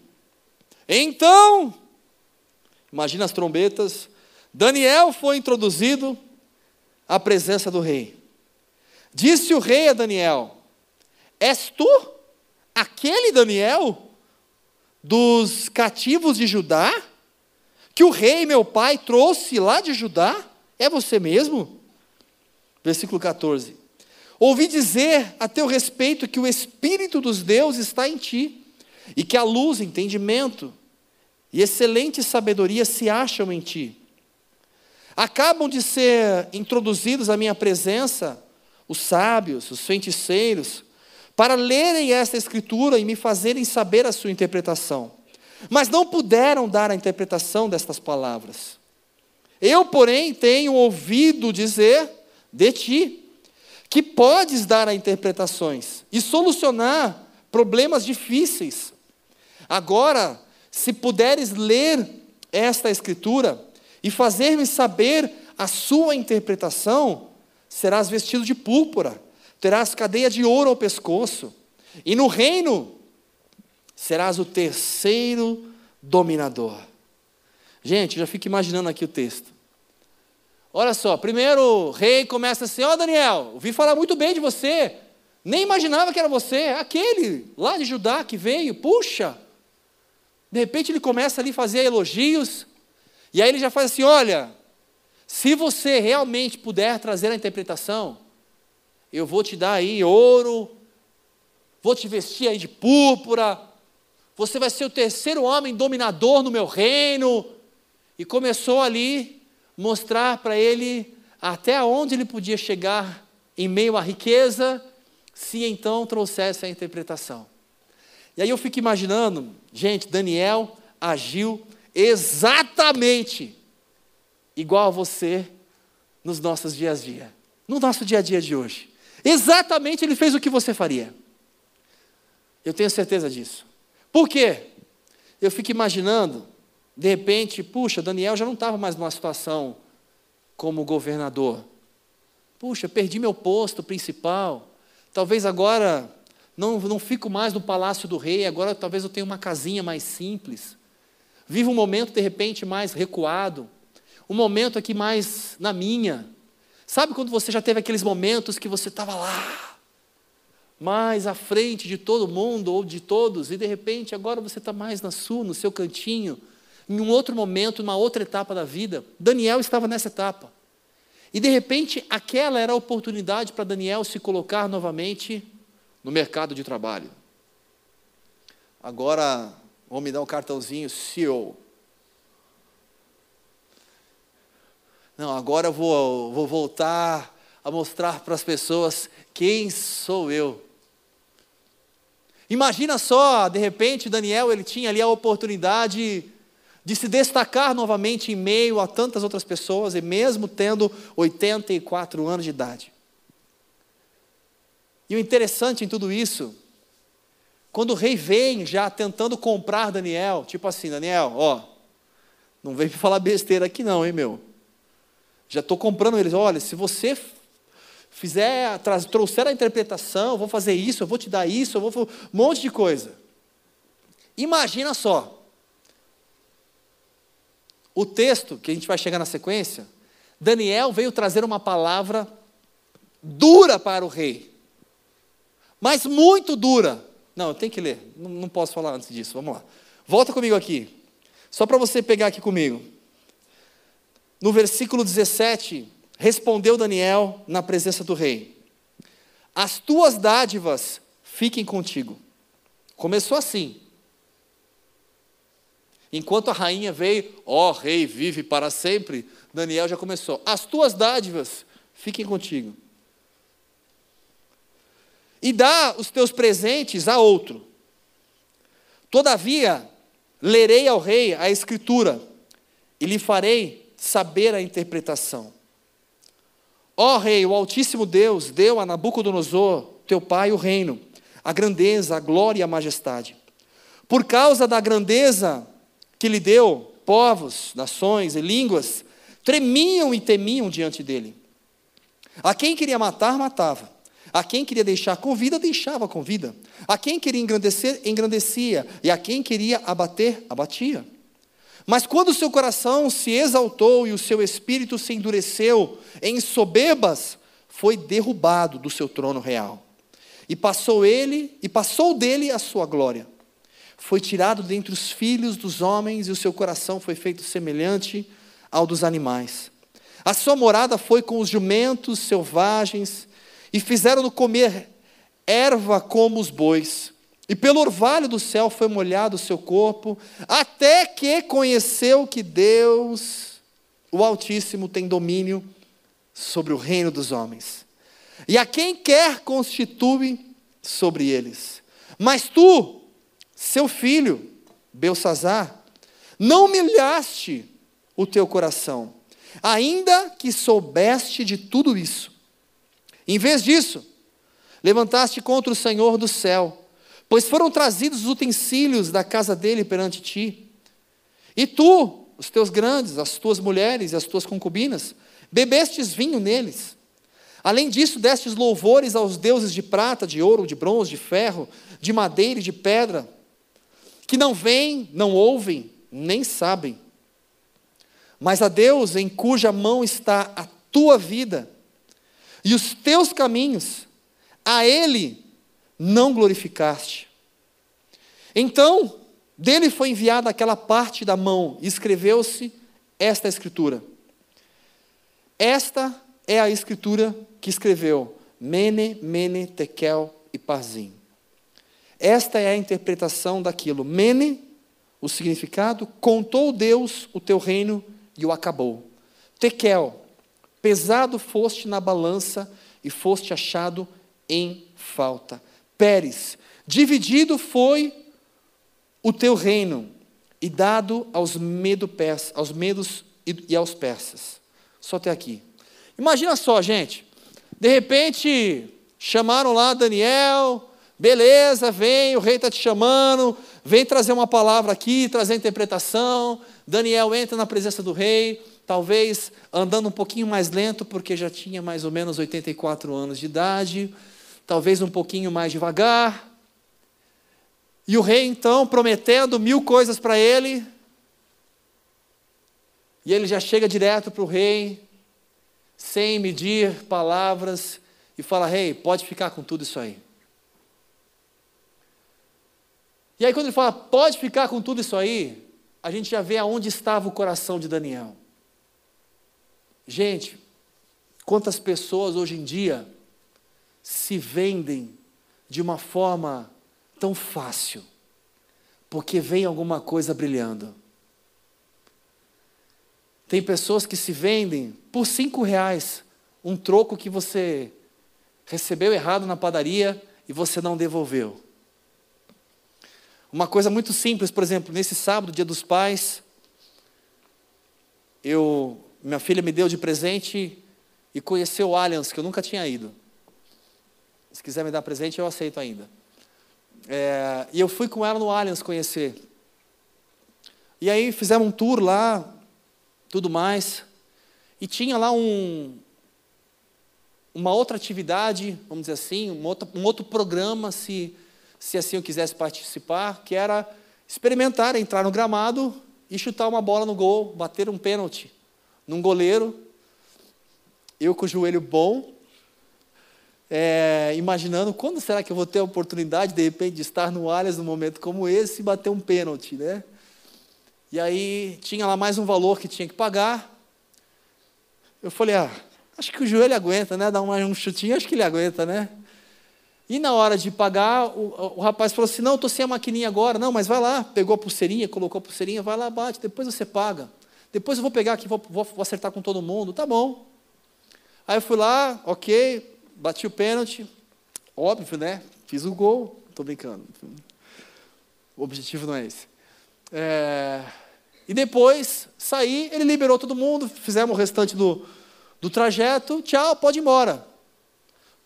Então, imagina as trombetas, Daniel foi introduzido à presença do rei. Disse o rei a Daniel: És tu aquele Daniel dos cativos de Judá, que o rei meu pai trouxe lá de Judá? É você mesmo? Versículo 14. Ouvi dizer a teu respeito que o Espírito dos deuses está em ti, e que a luz, entendimento e excelente sabedoria se acham em ti. Acabam de ser introduzidos à minha presença os sábios, os feiticeiros, para lerem esta escritura e me fazerem saber a sua interpretação. Mas não puderam dar a interpretação destas palavras. Eu, porém, tenho ouvido dizer de ti que podes dar a interpretações e solucionar problemas difíceis. Agora, se puderes ler esta escritura e fazer-me saber a sua interpretação, serás vestido de púrpura, terás cadeia de ouro ao pescoço, e no reino serás o terceiro dominador. Gente, já fico imaginando aqui o texto. Olha só, primeiro o rei começa assim: Ó oh, Daniel, ouvi falar muito bem de você. Nem imaginava que era você, aquele lá de Judá que veio, puxa. De repente ele começa ali a fazer elogios, e aí ele já faz assim: olha, se você realmente puder trazer a interpretação, eu vou te dar aí ouro, vou te vestir aí de púrpura, você vai ser o terceiro homem dominador no meu reino. E começou ali mostrar para ele até onde ele podia chegar em meio à riqueza se então trouxesse a interpretação. E aí eu fico imaginando, gente, Daniel agiu exatamente igual a você nos nossos dias a dia, no nosso dia a dia de hoje. Exatamente ele fez o que você faria. Eu tenho certeza disso. Por quê? Eu fico imaginando, de repente, puxa, Daniel já não estava mais numa situação como governador. Puxa, perdi meu posto principal. Talvez agora não, não fico mais no palácio do rei, agora talvez eu tenha uma casinha mais simples. Vivo um momento, de repente, mais recuado. Um momento aqui mais na minha. Sabe quando você já teve aqueles momentos que você estava lá, mais à frente de todo mundo ou de todos, e de repente agora você está mais na sua, no seu cantinho, em um outro momento, numa outra etapa da vida? Daniel estava nessa etapa. E de repente, aquela era a oportunidade para Daniel se colocar novamente no mercado de trabalho. Agora, vão me dar um cartãozinho CEO. Não, agora eu vou, vou voltar a mostrar para as pessoas quem sou eu. Imagina só, de repente, Daniel, ele tinha ali a oportunidade de se destacar novamente em meio a tantas outras pessoas, e mesmo tendo 84 anos de idade. E o interessante em tudo isso, quando o rei vem já tentando comprar Daniel, tipo assim, Daniel, ó, não vem me falar besteira aqui não, hein, meu. Já estou comprando eles, olha, se você fizer, trouxer a interpretação, eu vou fazer isso, eu vou te dar isso, eu vou um monte de coisa. Imagina só, o texto, que a gente vai chegar na sequência, Daniel veio trazer uma palavra dura para o rei, mas muito dura. Não, eu tenho que ler, não, não posso falar antes disso, vamos lá. Volta comigo aqui, só para você pegar aqui comigo. No versículo 17, respondeu Daniel na presença do rei: As tuas dádivas fiquem contigo. Começou assim. Enquanto a rainha veio, ó oh, rei, vive para sempre, Daniel já começou. As tuas dádivas fiquem contigo. E dá os teus presentes a outro. Todavia, lerei ao rei a escritura e lhe farei saber a interpretação. Ó rei, o Altíssimo Deus deu a Nabucodonosor, teu pai, o reino, a grandeza, a glória e a majestade. Por causa da grandeza que lhe deu, povos, nações e línguas tremiam e temiam diante dele. A quem queria matar, matava. A quem queria deixar com vida, deixava com vida. A quem queria engrandecer, engrandecia. E a quem queria abater, abatia. Mas quando o seu coração se exaltou e o seu espírito se endureceu em soberbas, foi derrubado do seu trono real. E passou ele, e passou dele a sua glória foi tirado dentre os filhos dos homens e o seu coração foi feito semelhante ao dos animais. A sua morada foi com os jumentos selvagens e fizeram-no comer erva como os bois. E pelo orvalho do céu foi molhado o seu corpo, até que conheceu que Deus, o Altíssimo, tem domínio sobre o reino dos homens. E a quem quer constitui sobre eles. Mas tu, seu filho, Belsazar, não humilhaste o teu coração, ainda que soubeste de tudo isso. Em vez disso, levantaste contra o Senhor do céu, pois foram trazidos os utensílios da casa dele perante ti. E tu, os teus grandes, as tuas mulheres e as tuas concubinas, bebestes vinho neles. Além disso, destes louvores aos deuses de prata, de ouro, de bronze, de ferro, de madeira e de pedra, que não veem, não ouvem, nem sabem. mas a Deus em cuja mão está a tua vida e os teus caminhos, a Ele não glorificaste. Então, dele foi enviada aquela parte da mão, e escreveu-se esta escritura. Esta é a escritura que escreveu Mene, Mene, Tekel e Parzim. Esta é a interpretação daquilo. Mene, o significado, contou Deus o teu reino e o acabou. Tekel, pesado foste na balança e foste achado em falta. Pérez, dividido foi o teu reino e dado aos, medo aos medos e aos persas. Só até aqui. Imagina só, gente. De repente, chamaram lá Daniel, beleza, vem, o rei está te chamando, vem trazer uma palavra aqui, trazer interpretação. Daniel entra na presença do rei, talvez andando um pouquinho mais lento, porque já tinha mais ou menos 84 anos de idade, talvez um pouquinho mais devagar. E o rei, então, prometendo mil coisas para ele, e ele já chega direto para o rei, sem medir palavras, e fala: Rei, pode ficar com tudo isso aí. E aí, quando ele fala, pode ficar com tudo isso aí, a gente já vê aonde estava o coração de Daniel. Gente, quantas pessoas hoje em dia se vendem de uma forma tão fácil, porque vem alguma coisa brilhando. Tem pessoas que se vendem por cinco reais, um troco que você recebeu errado na padaria e você não devolveu. Uma coisa muito simples, por exemplo, nesse sábado, dia dos pais, eu, minha filha me deu de presente e conheceu o Allianz, que eu nunca tinha ido. Se quiser me dar presente, eu aceito ainda. É, e eu fui com ela no Allianz conhecer. E aí fizemos um tour lá, tudo mais. E tinha lá um, uma outra atividade, vamos dizer assim, um outro, um outro programa, se, se assim eu quisesse participar, que era experimentar, entrar no gramado e chutar uma bola no gol, bater um pênalti num goleiro. Eu com o joelho bom, é, imaginando quando será que eu vou ter a oportunidade, de repente, de estar no Allianz num momento como esse e bater um pênalti, né? E aí tinha lá mais um valor que tinha que pagar. Eu falei, ah, acho que o joelho aguenta, né? Dá um chutinho, acho que ele aguenta, né? E na hora de pagar, o, o rapaz falou assim: Não, estou sem a maquininha agora. Não, mas vai lá. Pegou a pulseirinha, colocou a pulseirinha, vai lá, bate, depois você paga. Depois eu vou pegar aqui, vou, vou, vou acertar com todo mundo. Tá bom. Aí eu fui lá, ok, bati o pênalti, óbvio, né? Fiz o gol, estou brincando. O objetivo não é esse. É... E depois saí, ele liberou todo mundo, fizemos o restante do, do trajeto, tchau, pode ir embora.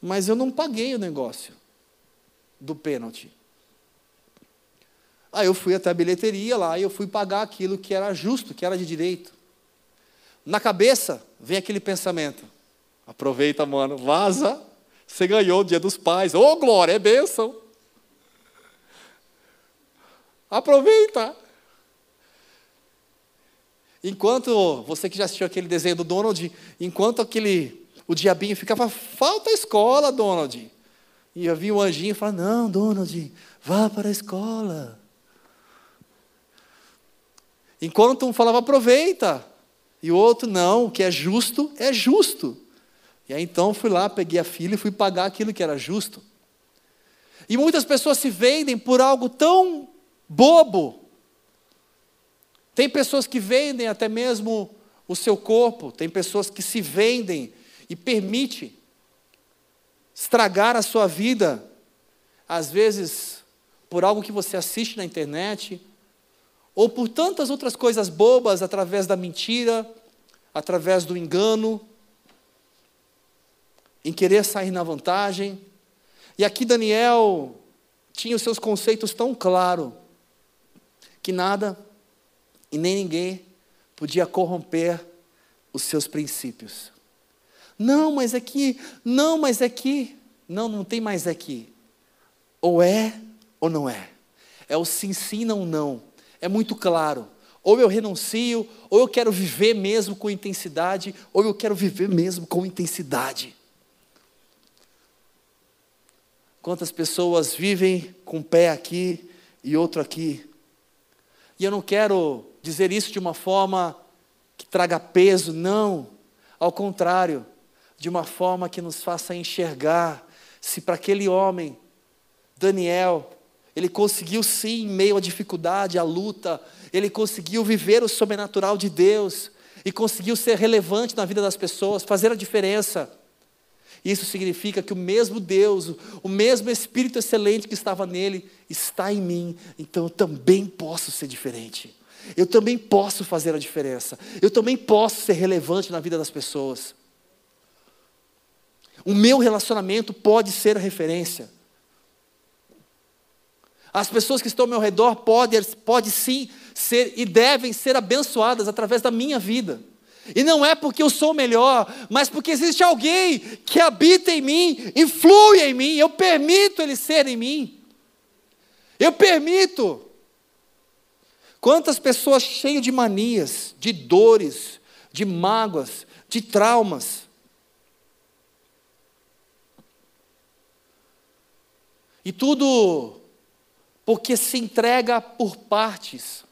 Mas eu não paguei o negócio do pênalti. Aí eu fui até a bilheteria lá e eu fui pagar aquilo que era justo, que era de direito. Na cabeça vem aquele pensamento: Aproveita, mano, vaza. Você ganhou o dia dos pais. Ô, oh, glória, é bênção. Aproveita. Enquanto, você que já assistiu aquele desenho do Donald, enquanto aquele, o diabinho ficava, falta a escola, Donald. E eu vi o anjinho falava, não, Donald, vá para a escola. Enquanto um falava, aproveita. E o outro, não, o que é justo, é justo. E aí então fui lá, peguei a filha e fui pagar aquilo que era justo. E muitas pessoas se vendem por algo tão bobo. Tem pessoas que vendem até mesmo o seu corpo, tem pessoas que se vendem e permite estragar a sua vida, às vezes por algo que você assiste na internet, ou por tantas outras coisas bobas através da mentira, através do engano, em querer sair na vantagem. E aqui Daniel tinha os seus conceitos tão claros que nada e nem ninguém podia corromper os seus princípios. Não, mas aqui, não, mas aqui, não, não tem mais aqui. Ou é ou não é. É o sim, sim, não, não. É muito claro. ou eu renuncio, ou eu quero viver mesmo com intensidade, ou eu quero viver mesmo com intensidade. Quantas pessoas vivem com um pé aqui e outro aqui. E eu não quero dizer isso de uma forma que traga peso, não. Ao contrário, de uma forma que nos faça enxergar se para aquele homem, Daniel, ele conseguiu sim, em meio à dificuldade, à luta, ele conseguiu viver o sobrenatural de Deus e conseguiu ser relevante na vida das pessoas, fazer a diferença. Isso significa que o mesmo Deus, o mesmo Espírito excelente que estava nele, está em mim, então eu também posso ser diferente. Eu também posso fazer a diferença. Eu também posso ser relevante na vida das pessoas. O meu relacionamento pode ser a referência. As pessoas que estão ao meu redor podem, pode sim ser e devem ser abençoadas através da minha vida. E não é porque eu sou melhor, mas porque existe alguém que habita em mim, influi em mim, eu permito ele ser em mim. Eu permito. Quantas pessoas cheias de manias, de dores, de mágoas, de traumas. E tudo porque se entrega por partes.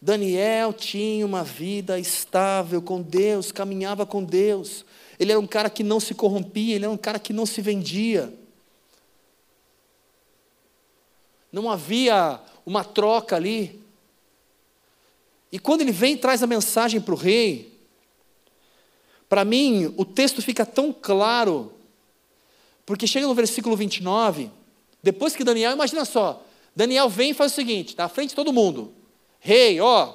Daniel tinha uma vida estável com Deus, caminhava com Deus. Ele era um cara que não se corrompia, ele era um cara que não se vendia. Não havia uma troca ali. E quando ele vem e traz a mensagem para o rei, para mim o texto fica tão claro, porque chega no versículo 29, depois que Daniel, imagina só, Daniel vem e faz o seguinte, na frente de todo mundo: Rei, ó,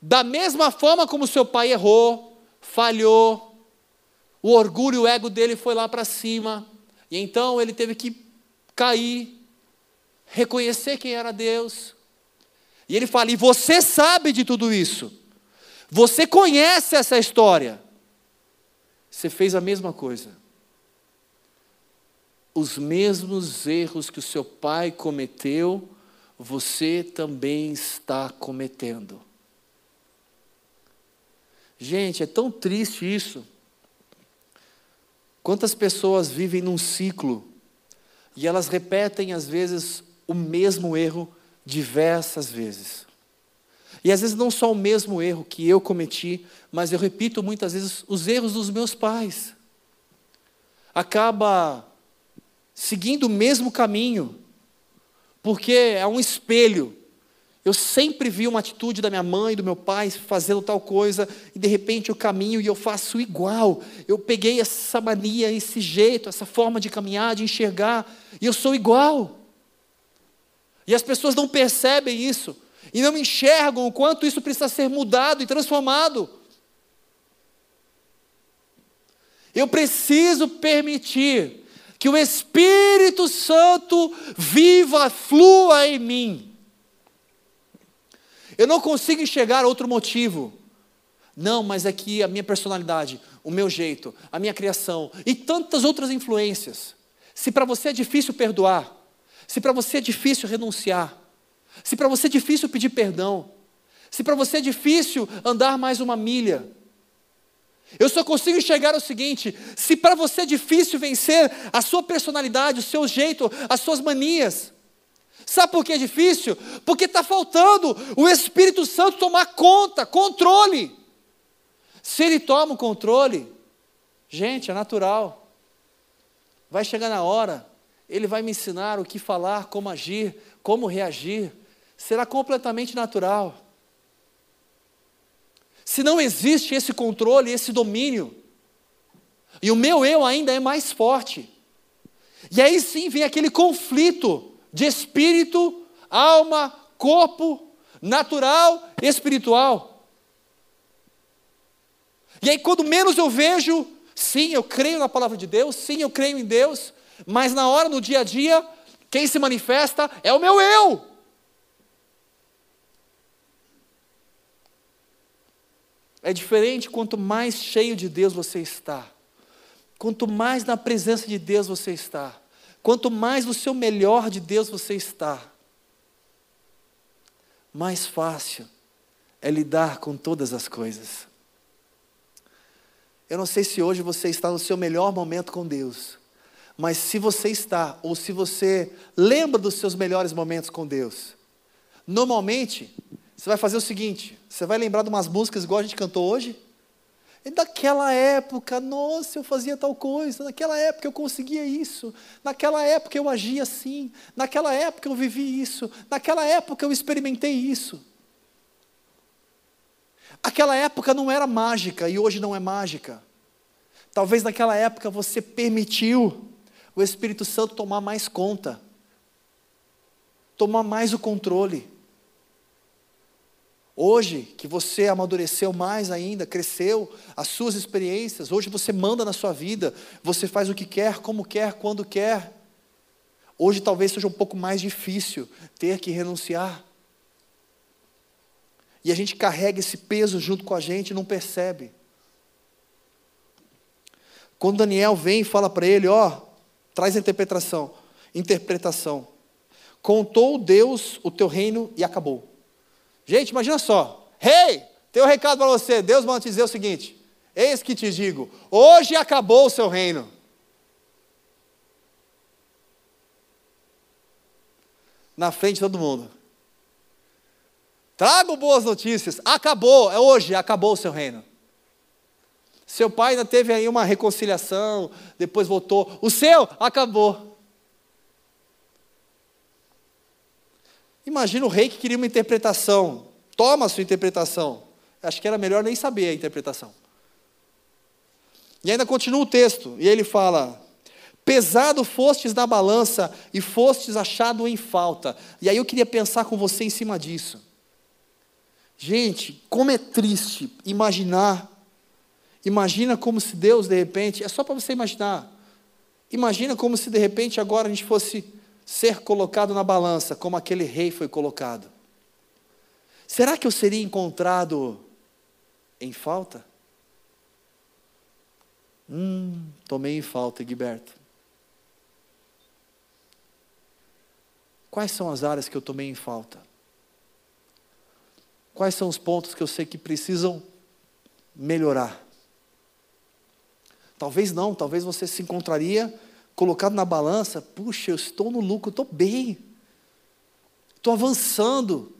da mesma forma como seu pai errou, falhou, o orgulho, o ego dele foi lá para cima, e então ele teve que cair, reconhecer quem era Deus. E ele fala: e você sabe de tudo isso, você conhece essa história. Você fez a mesma coisa. Os mesmos erros que o seu pai cometeu, você também está cometendo. Gente, é tão triste isso. Quantas pessoas vivem num ciclo e elas repetem às vezes o mesmo erro diversas vezes. E às vezes não só o mesmo erro que eu cometi, mas eu repito muitas vezes os erros dos meus pais. Acaba seguindo o mesmo caminho porque é um espelho. Eu sempre vi uma atitude da minha mãe, do meu pai, fazendo tal coisa, e de repente eu caminho e eu faço igual. Eu peguei essa mania, esse jeito, essa forma de caminhar, de enxergar, e eu sou igual. E as pessoas não percebem isso, e não enxergam o quanto isso precisa ser mudado e transformado. Eu preciso permitir que o Espírito Santo viva, flua em mim. Eu não consigo enxergar outro motivo. Não, mas é que a minha personalidade, o meu jeito, a minha criação e tantas outras influências. Se para você é difícil perdoar, se para você é difícil renunciar, se para você é difícil pedir perdão, se para você é difícil andar mais uma milha, eu só consigo enxergar o seguinte: se para você é difícil vencer a sua personalidade, o seu jeito, as suas manias, sabe por que é difícil? Porque está faltando o Espírito Santo tomar conta, controle. Se ele toma o controle, gente, é natural. Vai chegar na hora, ele vai me ensinar o que falar, como agir, como reagir. Será completamente natural. Se não existe esse controle, esse domínio, e o meu eu ainda é mais forte. E aí sim vem aquele conflito de espírito, alma, corpo, natural espiritual. E aí, quando menos eu vejo, sim, eu creio na palavra de Deus, sim, eu creio em Deus, mas na hora, no dia a dia, quem se manifesta é o meu eu. É diferente quanto mais cheio de Deus você está. Quanto mais na presença de Deus você está. Quanto mais no seu melhor de Deus você está. mais fácil é lidar com todas as coisas. Eu não sei se hoje você está no seu melhor momento com Deus, mas se você está, ou se você lembra dos seus melhores momentos com Deus, normalmente você vai fazer o seguinte: você vai lembrar de umas músicas igual a gente cantou hoje? E daquela época, nossa, eu fazia tal coisa, naquela época eu conseguia isso, naquela época eu agia assim, naquela época eu vivi isso, naquela época eu experimentei isso. Aquela época não era mágica e hoje não é mágica. Talvez naquela época você permitiu o Espírito Santo tomar mais conta, tomar mais o controle. Hoje, que você amadureceu mais ainda, cresceu, as suas experiências, hoje você manda na sua vida, você faz o que quer, como quer, quando quer. Hoje talvez seja um pouco mais difícil ter que renunciar. E a gente carrega esse peso junto com a gente e não percebe. Quando Daniel vem e fala para ele, ó, traz a interpretação, interpretação. Contou Deus o teu reino e acabou. Gente, imagina só. Rei, hey, tem um recado para você. Deus manda te dizer o seguinte: Eis que te digo, hoje acabou o seu reino. Na frente de todo mundo. Trago boas notícias. Acabou, é hoje, acabou o seu reino. Seu pai ainda teve aí uma reconciliação, depois voltou. O seu acabou. Imagina o rei que queria uma interpretação. Toma a sua interpretação. Acho que era melhor nem saber a interpretação. E ainda continua o texto, e ele fala: Pesado fostes na balança e fostes achado em falta. E aí eu queria pensar com você em cima disso. Gente, como é triste imaginar. Imagina como se Deus, de repente, é só para você imaginar. Imagina como se de repente agora a gente fosse ser colocado na balança como aquele rei foi colocado. Será que eu seria encontrado em falta? Hum, tomei em falta, Egberto. Quais são as áreas que eu tomei em falta? Quais são os pontos que eu sei que precisam melhorar? Talvez não, talvez você se encontraria colocado na balança, puxa, eu estou no lucro, estou bem, estou avançando,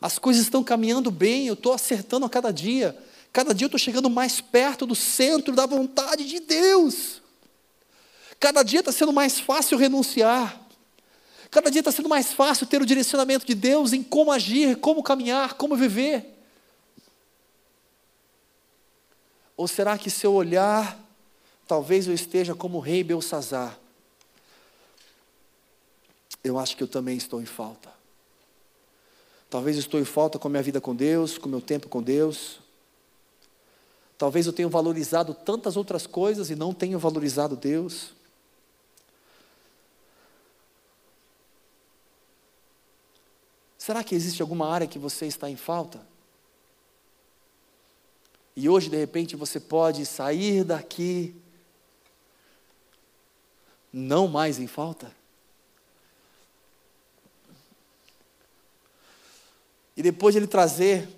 as coisas estão caminhando bem, eu estou acertando a cada dia, cada dia eu estou chegando mais perto do centro da vontade de Deus, cada dia está sendo mais fácil renunciar, cada dia está sendo mais fácil ter o direcionamento de Deus em como agir, como caminhar, como viver. Ou será que seu olhar Talvez eu esteja como o rei Belsazar. Eu acho que eu também estou em falta. Talvez eu estou em falta com a minha vida com Deus, com o meu tempo com Deus. Talvez eu tenha valorizado tantas outras coisas e não tenha valorizado Deus. Será que existe alguma área que você está em falta? E hoje, de repente, você pode sair daqui não mais em falta? E depois de ele trazer,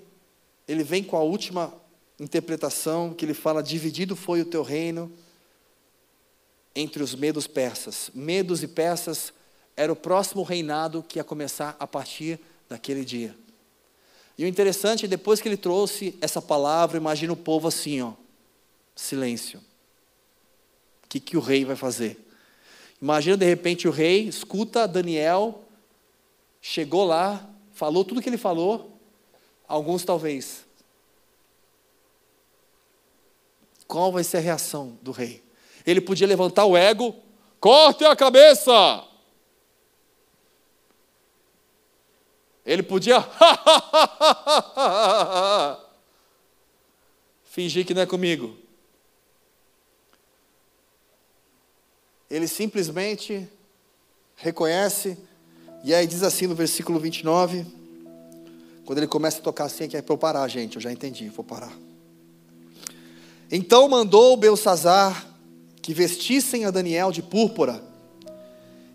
ele vem com a última interpretação, que ele fala: dividido foi o teu reino entre os medos persas. Medos e persas era o próximo reinado que ia começar a partir daquele dia. E o interessante, depois que ele trouxe essa palavra, imagina o povo assim, ó, silêncio. O que, que o rei vai fazer? Imagina de repente o rei escuta Daniel, chegou lá, falou tudo o que ele falou, alguns talvez. Qual vai ser a reação do rei? Ele podia levantar o ego, corte a cabeça. Ele podia fingir que não é comigo. Ele simplesmente reconhece, e aí diz assim no versículo 29, quando ele começa a tocar assim, é que é para eu parar, gente, eu já entendi, vou parar. Então mandou Belsazar que vestissem a Daniel de púrpura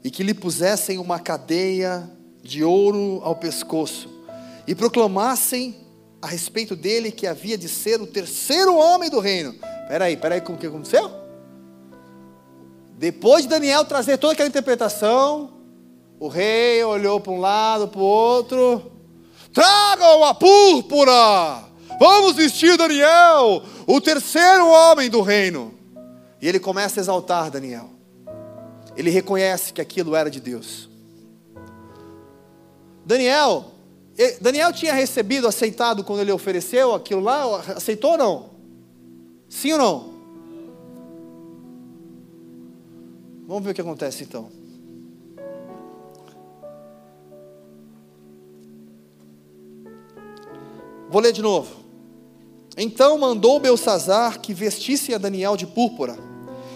e que lhe pusessem uma cadeia de ouro ao pescoço e proclamassem a respeito dele que havia de ser o terceiro homem do reino. Peraí, peraí, o que aconteceu? Depois de Daniel trazer toda aquela interpretação, o rei olhou para um lado, para o outro. Tragam a púrpura! Vamos vestir Daniel, o terceiro homem do reino. E ele começa a exaltar Daniel. Ele reconhece que aquilo era de Deus. Daniel, Daniel tinha recebido, aceitado quando ele ofereceu aquilo lá, aceitou ou não? Sim ou não? Vamos ver o que acontece então. Vou ler de novo. Então mandou Belsazar que vestisse a Daniel de púrpura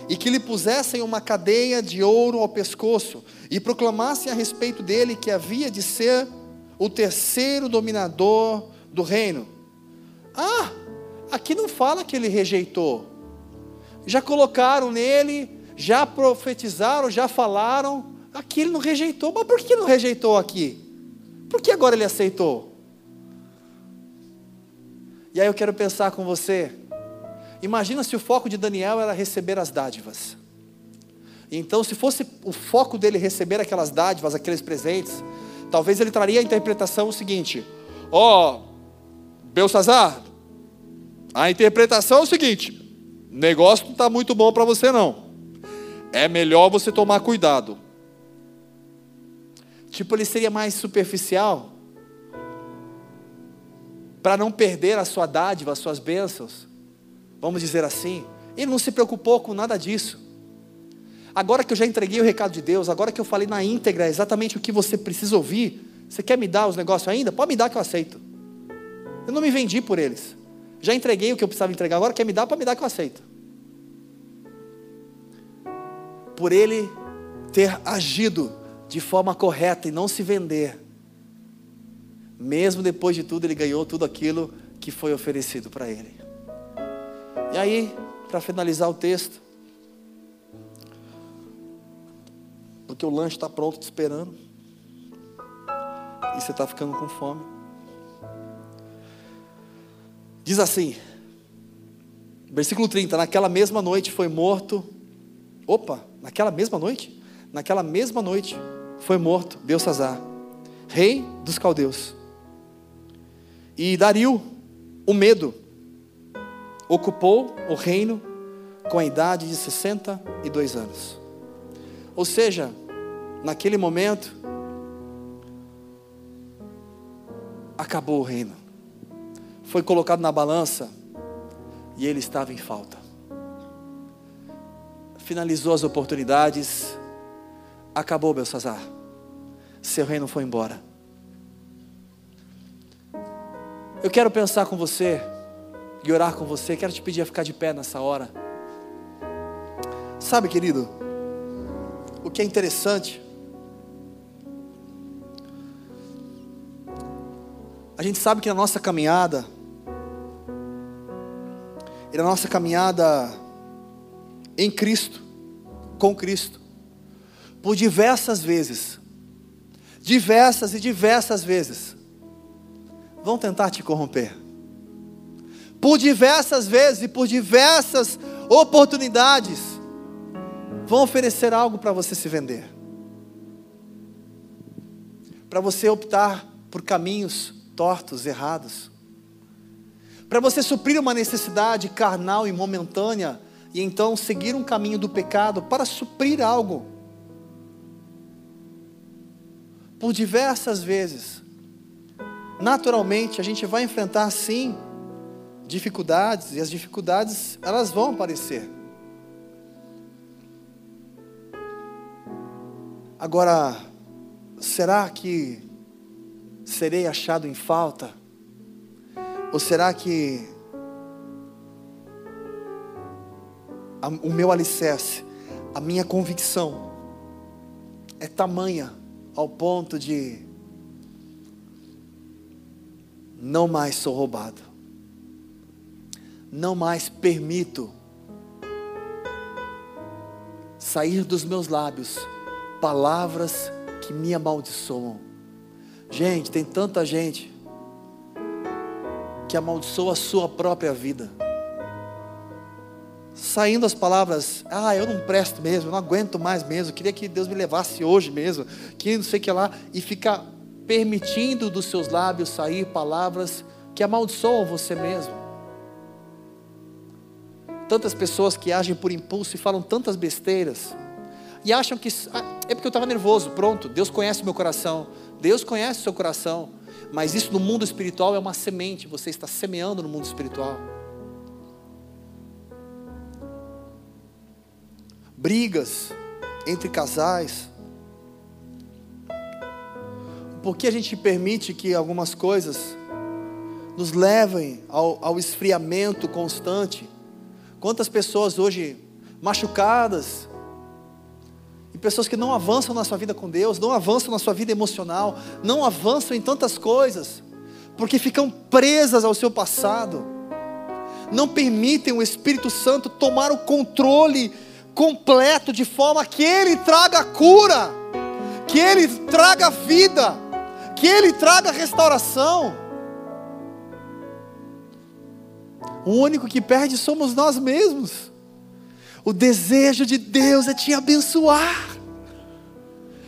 e que lhe pusessem uma cadeia de ouro ao pescoço e proclamassem a respeito dele que havia de ser o terceiro dominador do reino. Ah, aqui não fala que ele rejeitou. Já colocaram nele, já profetizaram, já falaram. Aqui ele não rejeitou. Mas por que não rejeitou aqui? Por que agora ele aceitou? E aí eu quero pensar com você. Imagina se o foco de Daniel era receber as dádivas. Então, se fosse o foco dele receber aquelas dádivas, aqueles presentes, talvez ele traria a interpretação o seguinte: Ó, oh, Belsazar, a interpretação é o seguinte: negócio não está muito bom para você não. É melhor você tomar cuidado. Tipo, ele seria mais superficial para não perder a sua dádiva, as suas bênçãos, vamos dizer assim. Ele não se preocupou com nada disso. Agora que eu já entreguei o recado de Deus, agora que eu falei na íntegra exatamente o que você precisa ouvir, você quer me dar os negócios ainda? Pode me dar que eu aceito. Eu não me vendi por eles. Já entreguei o que eu precisava entregar, agora quer me dar? Pode me dar que eu aceito. Por ele ter agido de forma correta e não se vender, mesmo depois de tudo, ele ganhou tudo aquilo que foi oferecido para ele. E aí, para finalizar o texto, porque o lanche está pronto te esperando, e você está ficando com fome. Diz assim, versículo 30: Naquela mesma noite foi morto. Opa, naquela mesma noite? Naquela mesma noite foi morto Belsazar, rei dos caldeus. E Dario, o medo, ocupou o reino com a idade de 62 anos. Ou seja, naquele momento, acabou o reino. Foi colocado na balança e ele estava em falta. Finalizou as oportunidades, acabou Belsazar. Seu reino foi embora. Eu quero pensar com você e orar com você. Quero te pedir a ficar de pé nessa hora. Sabe, querido, o que é interessante, a gente sabe que na nossa caminhada, e na nossa caminhada em Cristo, com Cristo, por diversas vezes, diversas e diversas vezes, vão tentar te corromper. Por diversas vezes e por diversas oportunidades, vão oferecer algo para você se vender. Para você optar por caminhos tortos, errados. Para você suprir uma necessidade carnal e momentânea e então seguir um caminho do pecado para suprir algo. Por diversas vezes, naturalmente a gente vai enfrentar sim dificuldades e as dificuldades elas vão aparecer. Agora, será que serei achado em falta? Ou será que o meu alicerce, a minha convicção é tamanha ao ponto de não mais sou roubado. Não mais permito sair dos meus lábios palavras que me amaldiçoam. Gente, tem tanta gente que amaldiçoa a sua própria vida. Saindo as palavras, ah, eu não presto mesmo, eu não aguento mais mesmo, queria que Deus me levasse hoje mesmo, que não sei o que lá, e fica permitindo dos seus lábios sair palavras que amaldiçoam você mesmo. Tantas pessoas que agem por impulso e falam tantas besteiras, e acham que ah, é porque eu estava nervoso, pronto, Deus conhece meu coração, Deus conhece o seu coração, mas isso no mundo espiritual é uma semente, você está semeando no mundo espiritual. Brigas entre casais. Por que a gente permite que algumas coisas nos levem ao, ao esfriamento constante? Quantas pessoas hoje machucadas, e pessoas que não avançam na sua vida com Deus, não avançam na sua vida emocional, não avançam em tantas coisas, porque ficam presas ao seu passado, não permitem o Espírito Santo tomar o controle completo, de forma que Ele traga cura, que Ele traga vida, que Ele traga restauração. O único que perde somos nós mesmos. O desejo de Deus é te abençoar.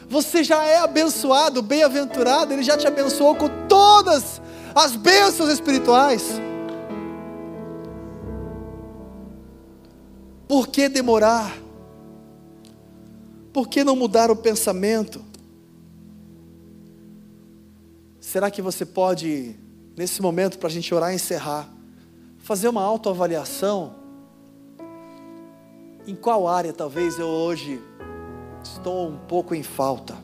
Você já é abençoado, bem-aventurado, Ele já te abençoou com todas as bênçãos espirituais. Por que demorar? Por que não mudar o pensamento? Será que você pode, nesse momento, para a gente orar e encerrar, fazer uma autoavaliação? Em qual área talvez eu hoje estou um pouco em falta?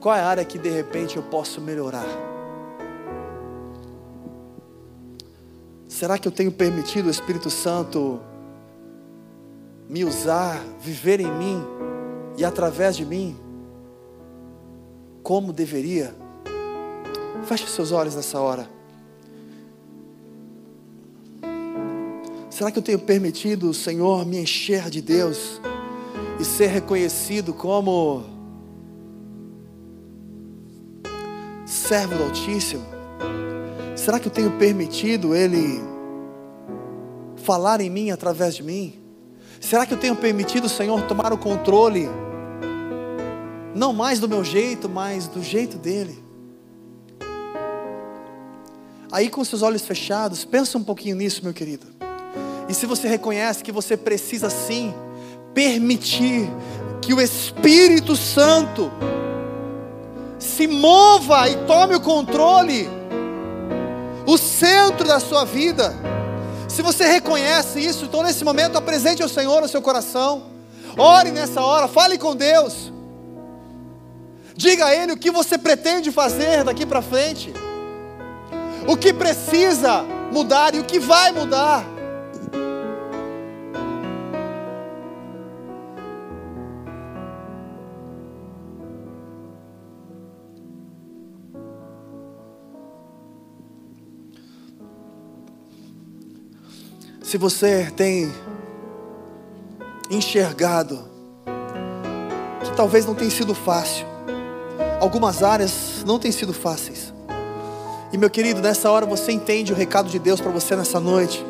Qual é a área que de repente eu posso melhorar? Será que eu tenho permitido o Espírito Santo me usar, viver em mim e através de mim como deveria? Feche seus olhos nessa hora. Será que eu tenho permitido o Senhor me encher de Deus e ser reconhecido como servo do Altíssimo? Será que eu tenho permitido Ele falar em mim através de mim? Será que eu tenho permitido o Senhor tomar o controle? Não mais do meu jeito, mas do jeito dele. Aí com seus olhos fechados, pensa um pouquinho nisso, meu querido. E se você reconhece que você precisa sim permitir que o Espírito Santo se mova e tome o controle, o centro da sua vida. Se você reconhece isso, então nesse momento apresente ao Senhor no seu coração. Ore nessa hora, fale com Deus. Diga a Ele o que você pretende fazer daqui para frente. O que precisa mudar e o que vai mudar. Se você tem enxergado que talvez não tenha sido fácil, algumas áreas não têm sido fáceis. E meu querido, nessa hora você entende o recado de Deus para você nessa noite,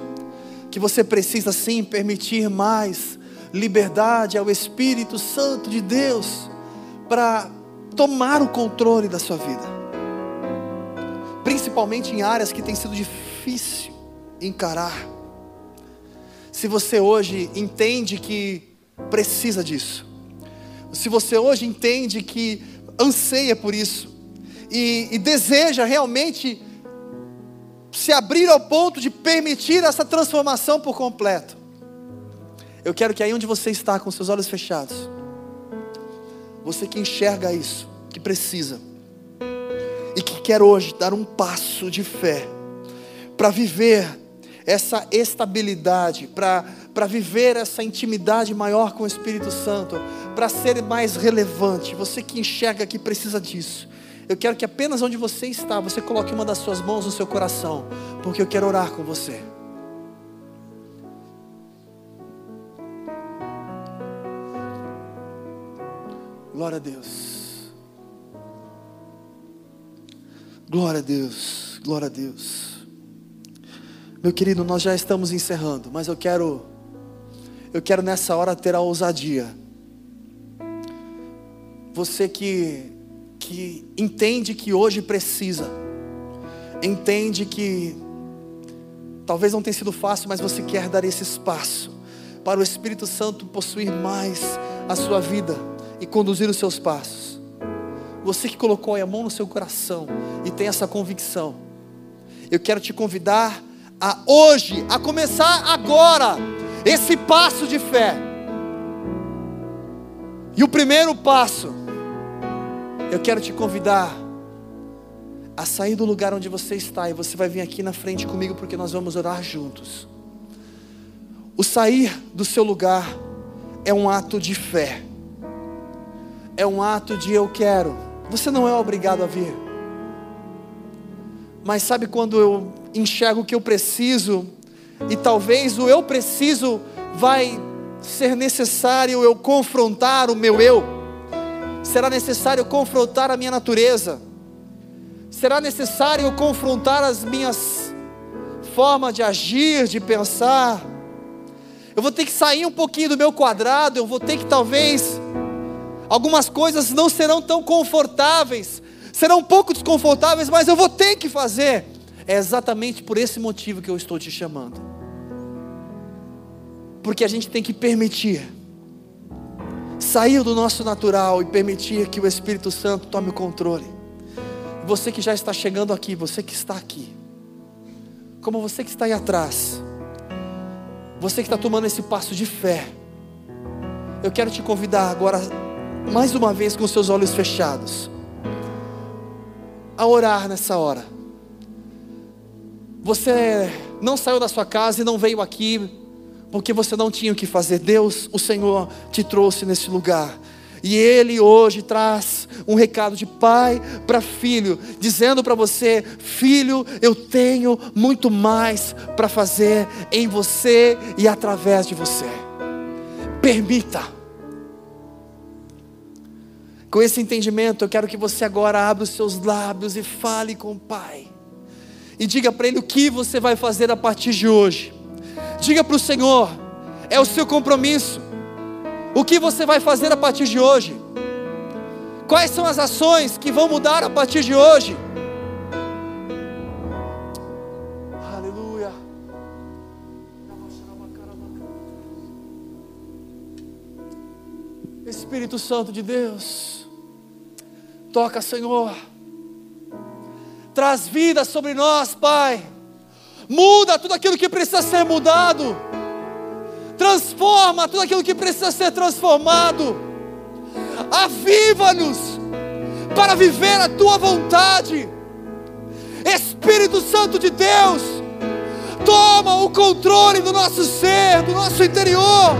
que você precisa sim permitir mais liberdade ao Espírito Santo de Deus para tomar o controle da sua vida. Principalmente em áreas que tem sido difícil encarar se você hoje entende que precisa disso, se você hoje entende que anseia por isso, e, e deseja realmente se abrir ao ponto de permitir essa transformação por completo, eu quero que aí onde você está, com seus olhos fechados, você que enxerga isso, que precisa, e que quer hoje dar um passo de fé, para viver essa estabilidade, para viver essa intimidade maior com o Espírito Santo, para ser mais relevante. Você que enxerga que precisa disso. Eu quero que apenas onde você está, você coloque uma das suas mãos no seu coração, porque eu quero orar com você. Glória a Deus. Glória a Deus, glória a Deus. Meu querido, nós já estamos encerrando, mas eu quero, eu quero nessa hora ter a ousadia. Você que, que entende que hoje precisa, entende que talvez não tenha sido fácil, mas você quer dar esse espaço para o Espírito Santo possuir mais a sua vida e conduzir os seus passos. Você que colocou a mão no seu coração e tem essa convicção, eu quero te convidar a hoje, a começar agora, esse passo de fé. E o primeiro passo, eu quero te convidar a sair do lugar onde você está e você vai vir aqui na frente comigo porque nós vamos orar juntos. O sair do seu lugar é um ato de fé, é um ato de eu quero. Você não é obrigado a vir, mas sabe quando eu enxergo o que eu preciso, e talvez o eu preciso vai ser necessário eu confrontar o meu eu, será necessário confrontar a minha natureza, será necessário confrontar as minhas formas de agir, de pensar. Eu vou ter que sair um pouquinho do meu quadrado, eu vou ter que talvez algumas coisas não serão tão confortáveis, serão um pouco desconfortáveis, mas eu vou ter que fazer. É exatamente por esse motivo que eu estou te chamando. Porque a gente tem que permitir sair do nosso natural e permitir que o Espírito Santo tome o controle. Você que já está chegando aqui, você que está aqui, como você que está aí atrás, você que está tomando esse passo de fé, eu quero te convidar agora, mais uma vez, com seus olhos fechados, a orar nessa hora. Você não saiu da sua casa e não veio aqui porque você não tinha o que fazer. Deus, o Senhor, te trouxe nesse lugar. E Ele hoje traz um recado de pai para filho, dizendo para você: Filho, eu tenho muito mais para fazer em você e através de você. Permita. Com esse entendimento, eu quero que você agora abra os seus lábios e fale com o Pai e diga para Ele o que você vai fazer a partir de hoje. Diga para o Senhor, é o seu compromisso. O que você vai fazer a partir de hoje? Quais são as ações que vão mudar a partir de hoje? Aleluia. Espírito Santo de Deus, toca, Senhor Traz vida sobre nós, Pai. Muda tudo aquilo que precisa ser mudado. Transforma tudo aquilo que precisa ser transformado. Aviva-nos para viver a tua vontade. Espírito Santo de Deus, toma o controle do nosso ser, do nosso interior.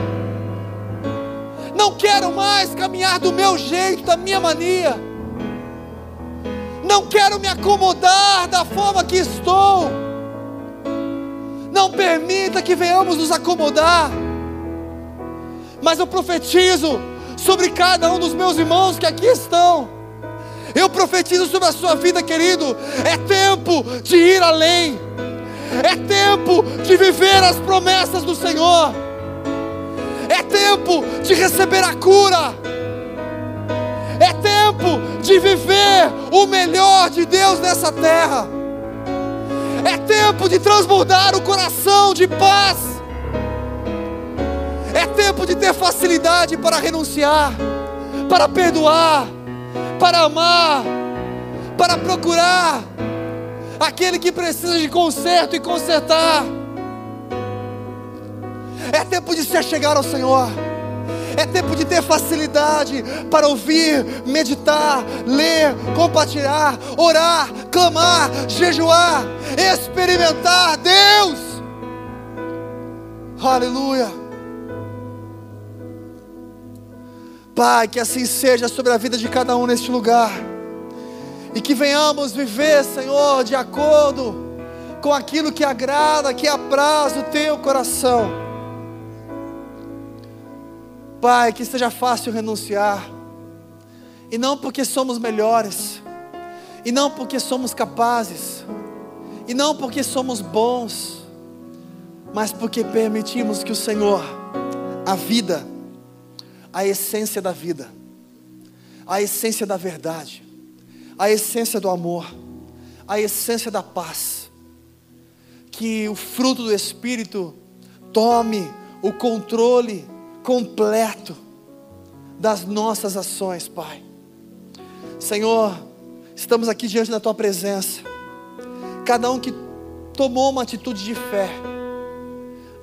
Não quero mais caminhar do meu jeito, da minha mania não quero me acomodar da forma que estou. Não permita que venhamos nos acomodar. Mas eu profetizo sobre cada um dos meus irmãos que aqui estão. Eu profetizo sobre a sua vida, querido. É tempo de ir além. É tempo de viver as promessas do Senhor. É tempo de receber a cura. É tempo de viver o melhor de Deus nessa terra. É tempo de transbordar o coração de paz. É tempo de ter facilidade para renunciar, para perdoar, para amar, para procurar aquele que precisa de conserto e consertar. É tempo de se chegar ao Senhor é tempo de ter facilidade para ouvir, meditar, ler, compartilhar, orar, clamar, jejuar, experimentar Deus. Aleluia. Pai, que assim seja sobre a vida de cada um neste lugar. E que venhamos viver, Senhor, de acordo com aquilo que agrada, que apraz o teu coração. Pai, que seja fácil renunciar, e não porque somos melhores, e não porque somos capazes, e não porque somos bons, mas porque permitimos que o Senhor, a vida, a essência da vida, a essência da verdade, a essência do amor, a essência da paz, que o fruto do Espírito tome o controle completo das nossas ações, Pai. Senhor, estamos aqui diante da Tua presença, cada um que tomou uma atitude de fé,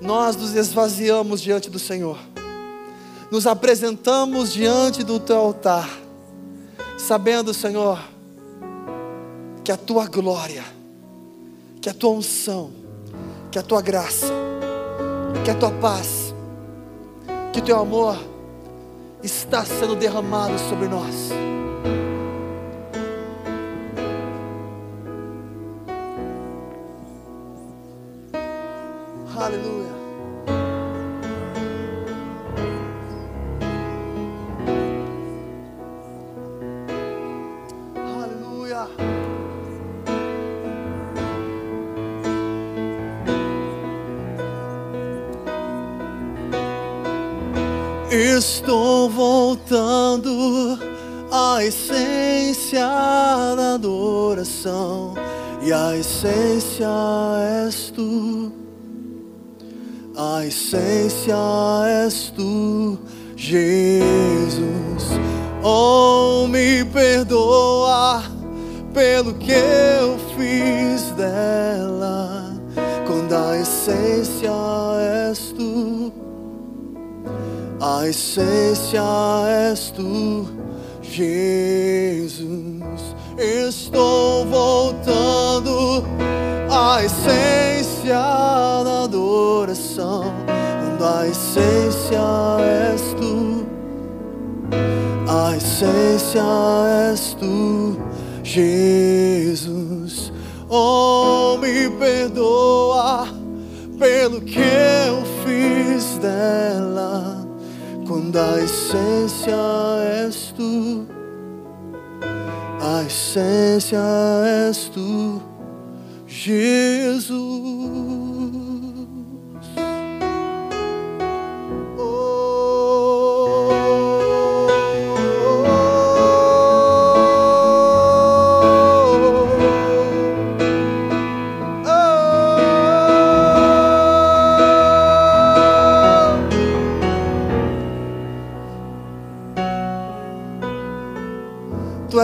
nós nos esvaziamos diante do Senhor, nos apresentamos diante do Teu altar, sabendo, Senhor, que a Tua glória, que a Tua unção, que a Tua graça, que a Tua paz, que Teu amor está sendo derramado sobre nós. Essência és tu, Jesus. Oh, me perdoa pelo que eu fiz dela, quando a essência és tu. A essência és tu, Jesus. Estou voltando à essência da adoração, a essência és tu. A essência és tu, Jesus. Oh, me perdoa pelo que eu fiz dela quando a essência és tu, a essência és tu, Jesus.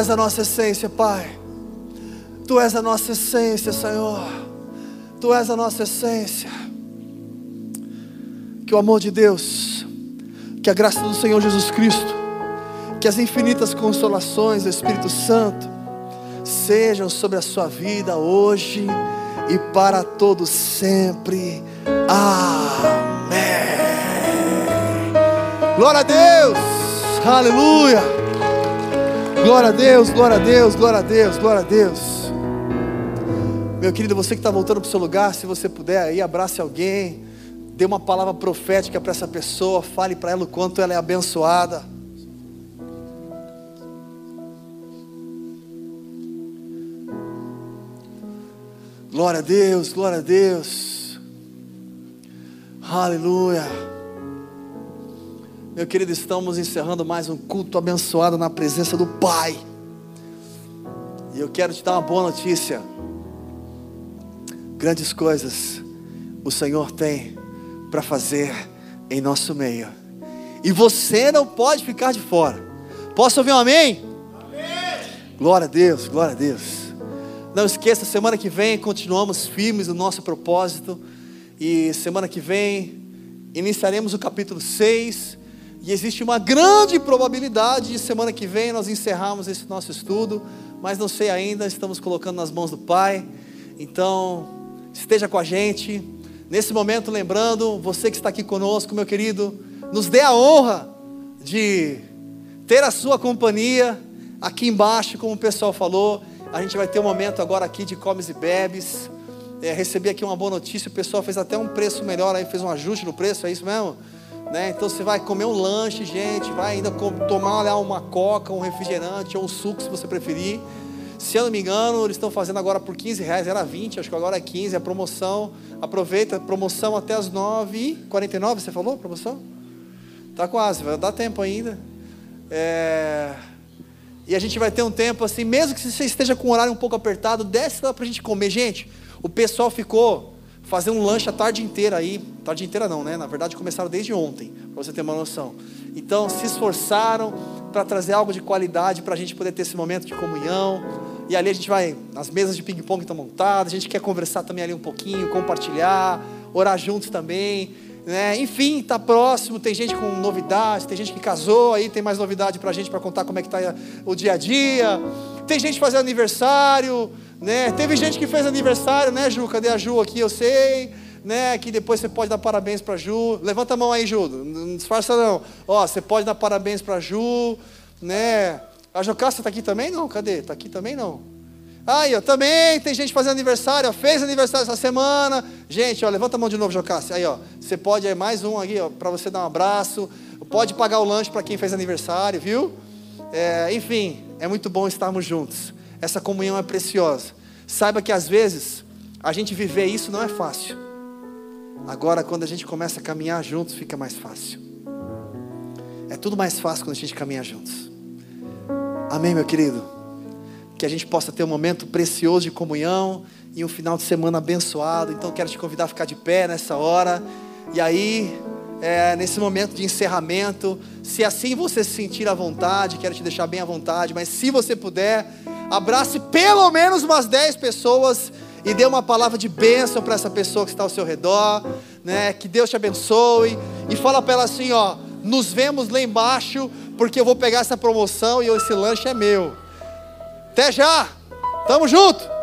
És a nossa essência, Pai. Tu és a nossa essência, Senhor. Tu és a nossa essência. Que o amor de Deus, que a graça do Senhor Jesus Cristo, que as infinitas consolações do Espírito Santo sejam sobre a sua vida hoje e para todos sempre. Amém. Glória a Deus. Aleluia. Glória a Deus, glória a Deus, glória a Deus, glória a Deus. Meu querido, você que está voltando para o seu lugar, se você puder aí, abrace alguém, dê uma palavra profética para essa pessoa, fale para ela o quanto ela é abençoada. Glória a Deus, glória a Deus. Aleluia. Meu querido, estamos encerrando mais um culto abençoado na presença do Pai. E eu quero te dar uma boa notícia. Grandes coisas o Senhor tem para fazer em nosso meio. E você não pode ficar de fora. Posso ouvir um amém? amém? Glória a Deus, glória a Deus. Não esqueça, semana que vem continuamos firmes no nosso propósito. E semana que vem iniciaremos o capítulo 6. E existe uma grande probabilidade de semana que vem nós encerrarmos esse nosso estudo. Mas não sei ainda, estamos colocando nas mãos do Pai. Então, esteja com a gente. Nesse momento, lembrando, você que está aqui conosco, meu querido, nos dê a honra de ter a sua companhia aqui embaixo, como o pessoal falou. A gente vai ter um momento agora aqui de comes e bebes. É, recebi aqui uma boa notícia, o pessoal fez até um preço melhor aí, fez um ajuste no preço, é isso mesmo? Né? Então você vai comer um lanche, gente, vai ainda tomar lá uma coca, um refrigerante ou um suco, se você preferir. Se eu não me engano, eles estão fazendo agora por 15 reais, era 20, acho que agora é 15, a promoção. Aproveita, promoção até as 9h49, você falou promoção? Tá quase, vai dar tempo ainda. É... E a gente vai ter um tempo assim, mesmo que você esteja com o horário um pouco apertado, desce lá para a gente comer. Gente, o pessoal ficou fazendo um lanche a tarde inteira aí. Tarde inteira não, né? Na verdade começaram desde ontem, para você ter uma noção. Então se esforçaram para trazer algo de qualidade para a gente poder ter esse momento de comunhão. E ali a gente vai, as mesas de ping-pong estão montadas, a gente quer conversar também ali um pouquinho, compartilhar, orar juntos também. Né? Enfim, está próximo, tem gente com novidades, tem gente que casou, aí tem mais novidade para a gente para contar como é que está o dia a dia. Tem gente fazendo aniversário, né? Teve gente que fez aniversário, né, Ju? Cadê a Ju aqui? Eu sei, né? Que depois você pode dar parabéns para Ju. Levanta a mão aí, Ju. Não disfarça não. Ó, você pode dar parabéns para Ju, né? A Jocasta está aqui também? Não, cadê? Está aqui também não? Aí, ó, também tem gente fazendo aniversário, ó, fez aniversário essa semana. Gente, ó, levanta a mão de novo, Jocassi. Aí, ó, você pode, aí, mais um aqui, ó, para você dar um abraço. Pode pagar o lanche para quem fez aniversário, viu? É, enfim, é muito bom estarmos juntos. Essa comunhão é preciosa. Saiba que às vezes a gente viver isso não é fácil. Agora, quando a gente começa a caminhar juntos, fica mais fácil. É tudo mais fácil quando a gente caminha juntos. Amém, meu querido? que a gente possa ter um momento precioso de comunhão e um final de semana abençoado. Então quero te convidar a ficar de pé nessa hora. E aí, é, nesse momento de encerramento, se assim você se sentir à vontade, quero te deixar bem à vontade, mas se você puder, abrace pelo menos umas 10 pessoas e dê uma palavra de bênção para essa pessoa que está ao seu redor, né? Que Deus te abençoe e fala para ela assim, ó, nos vemos lá embaixo, porque eu vou pegar essa promoção e esse lanche é meu. Até já. Tamo junto.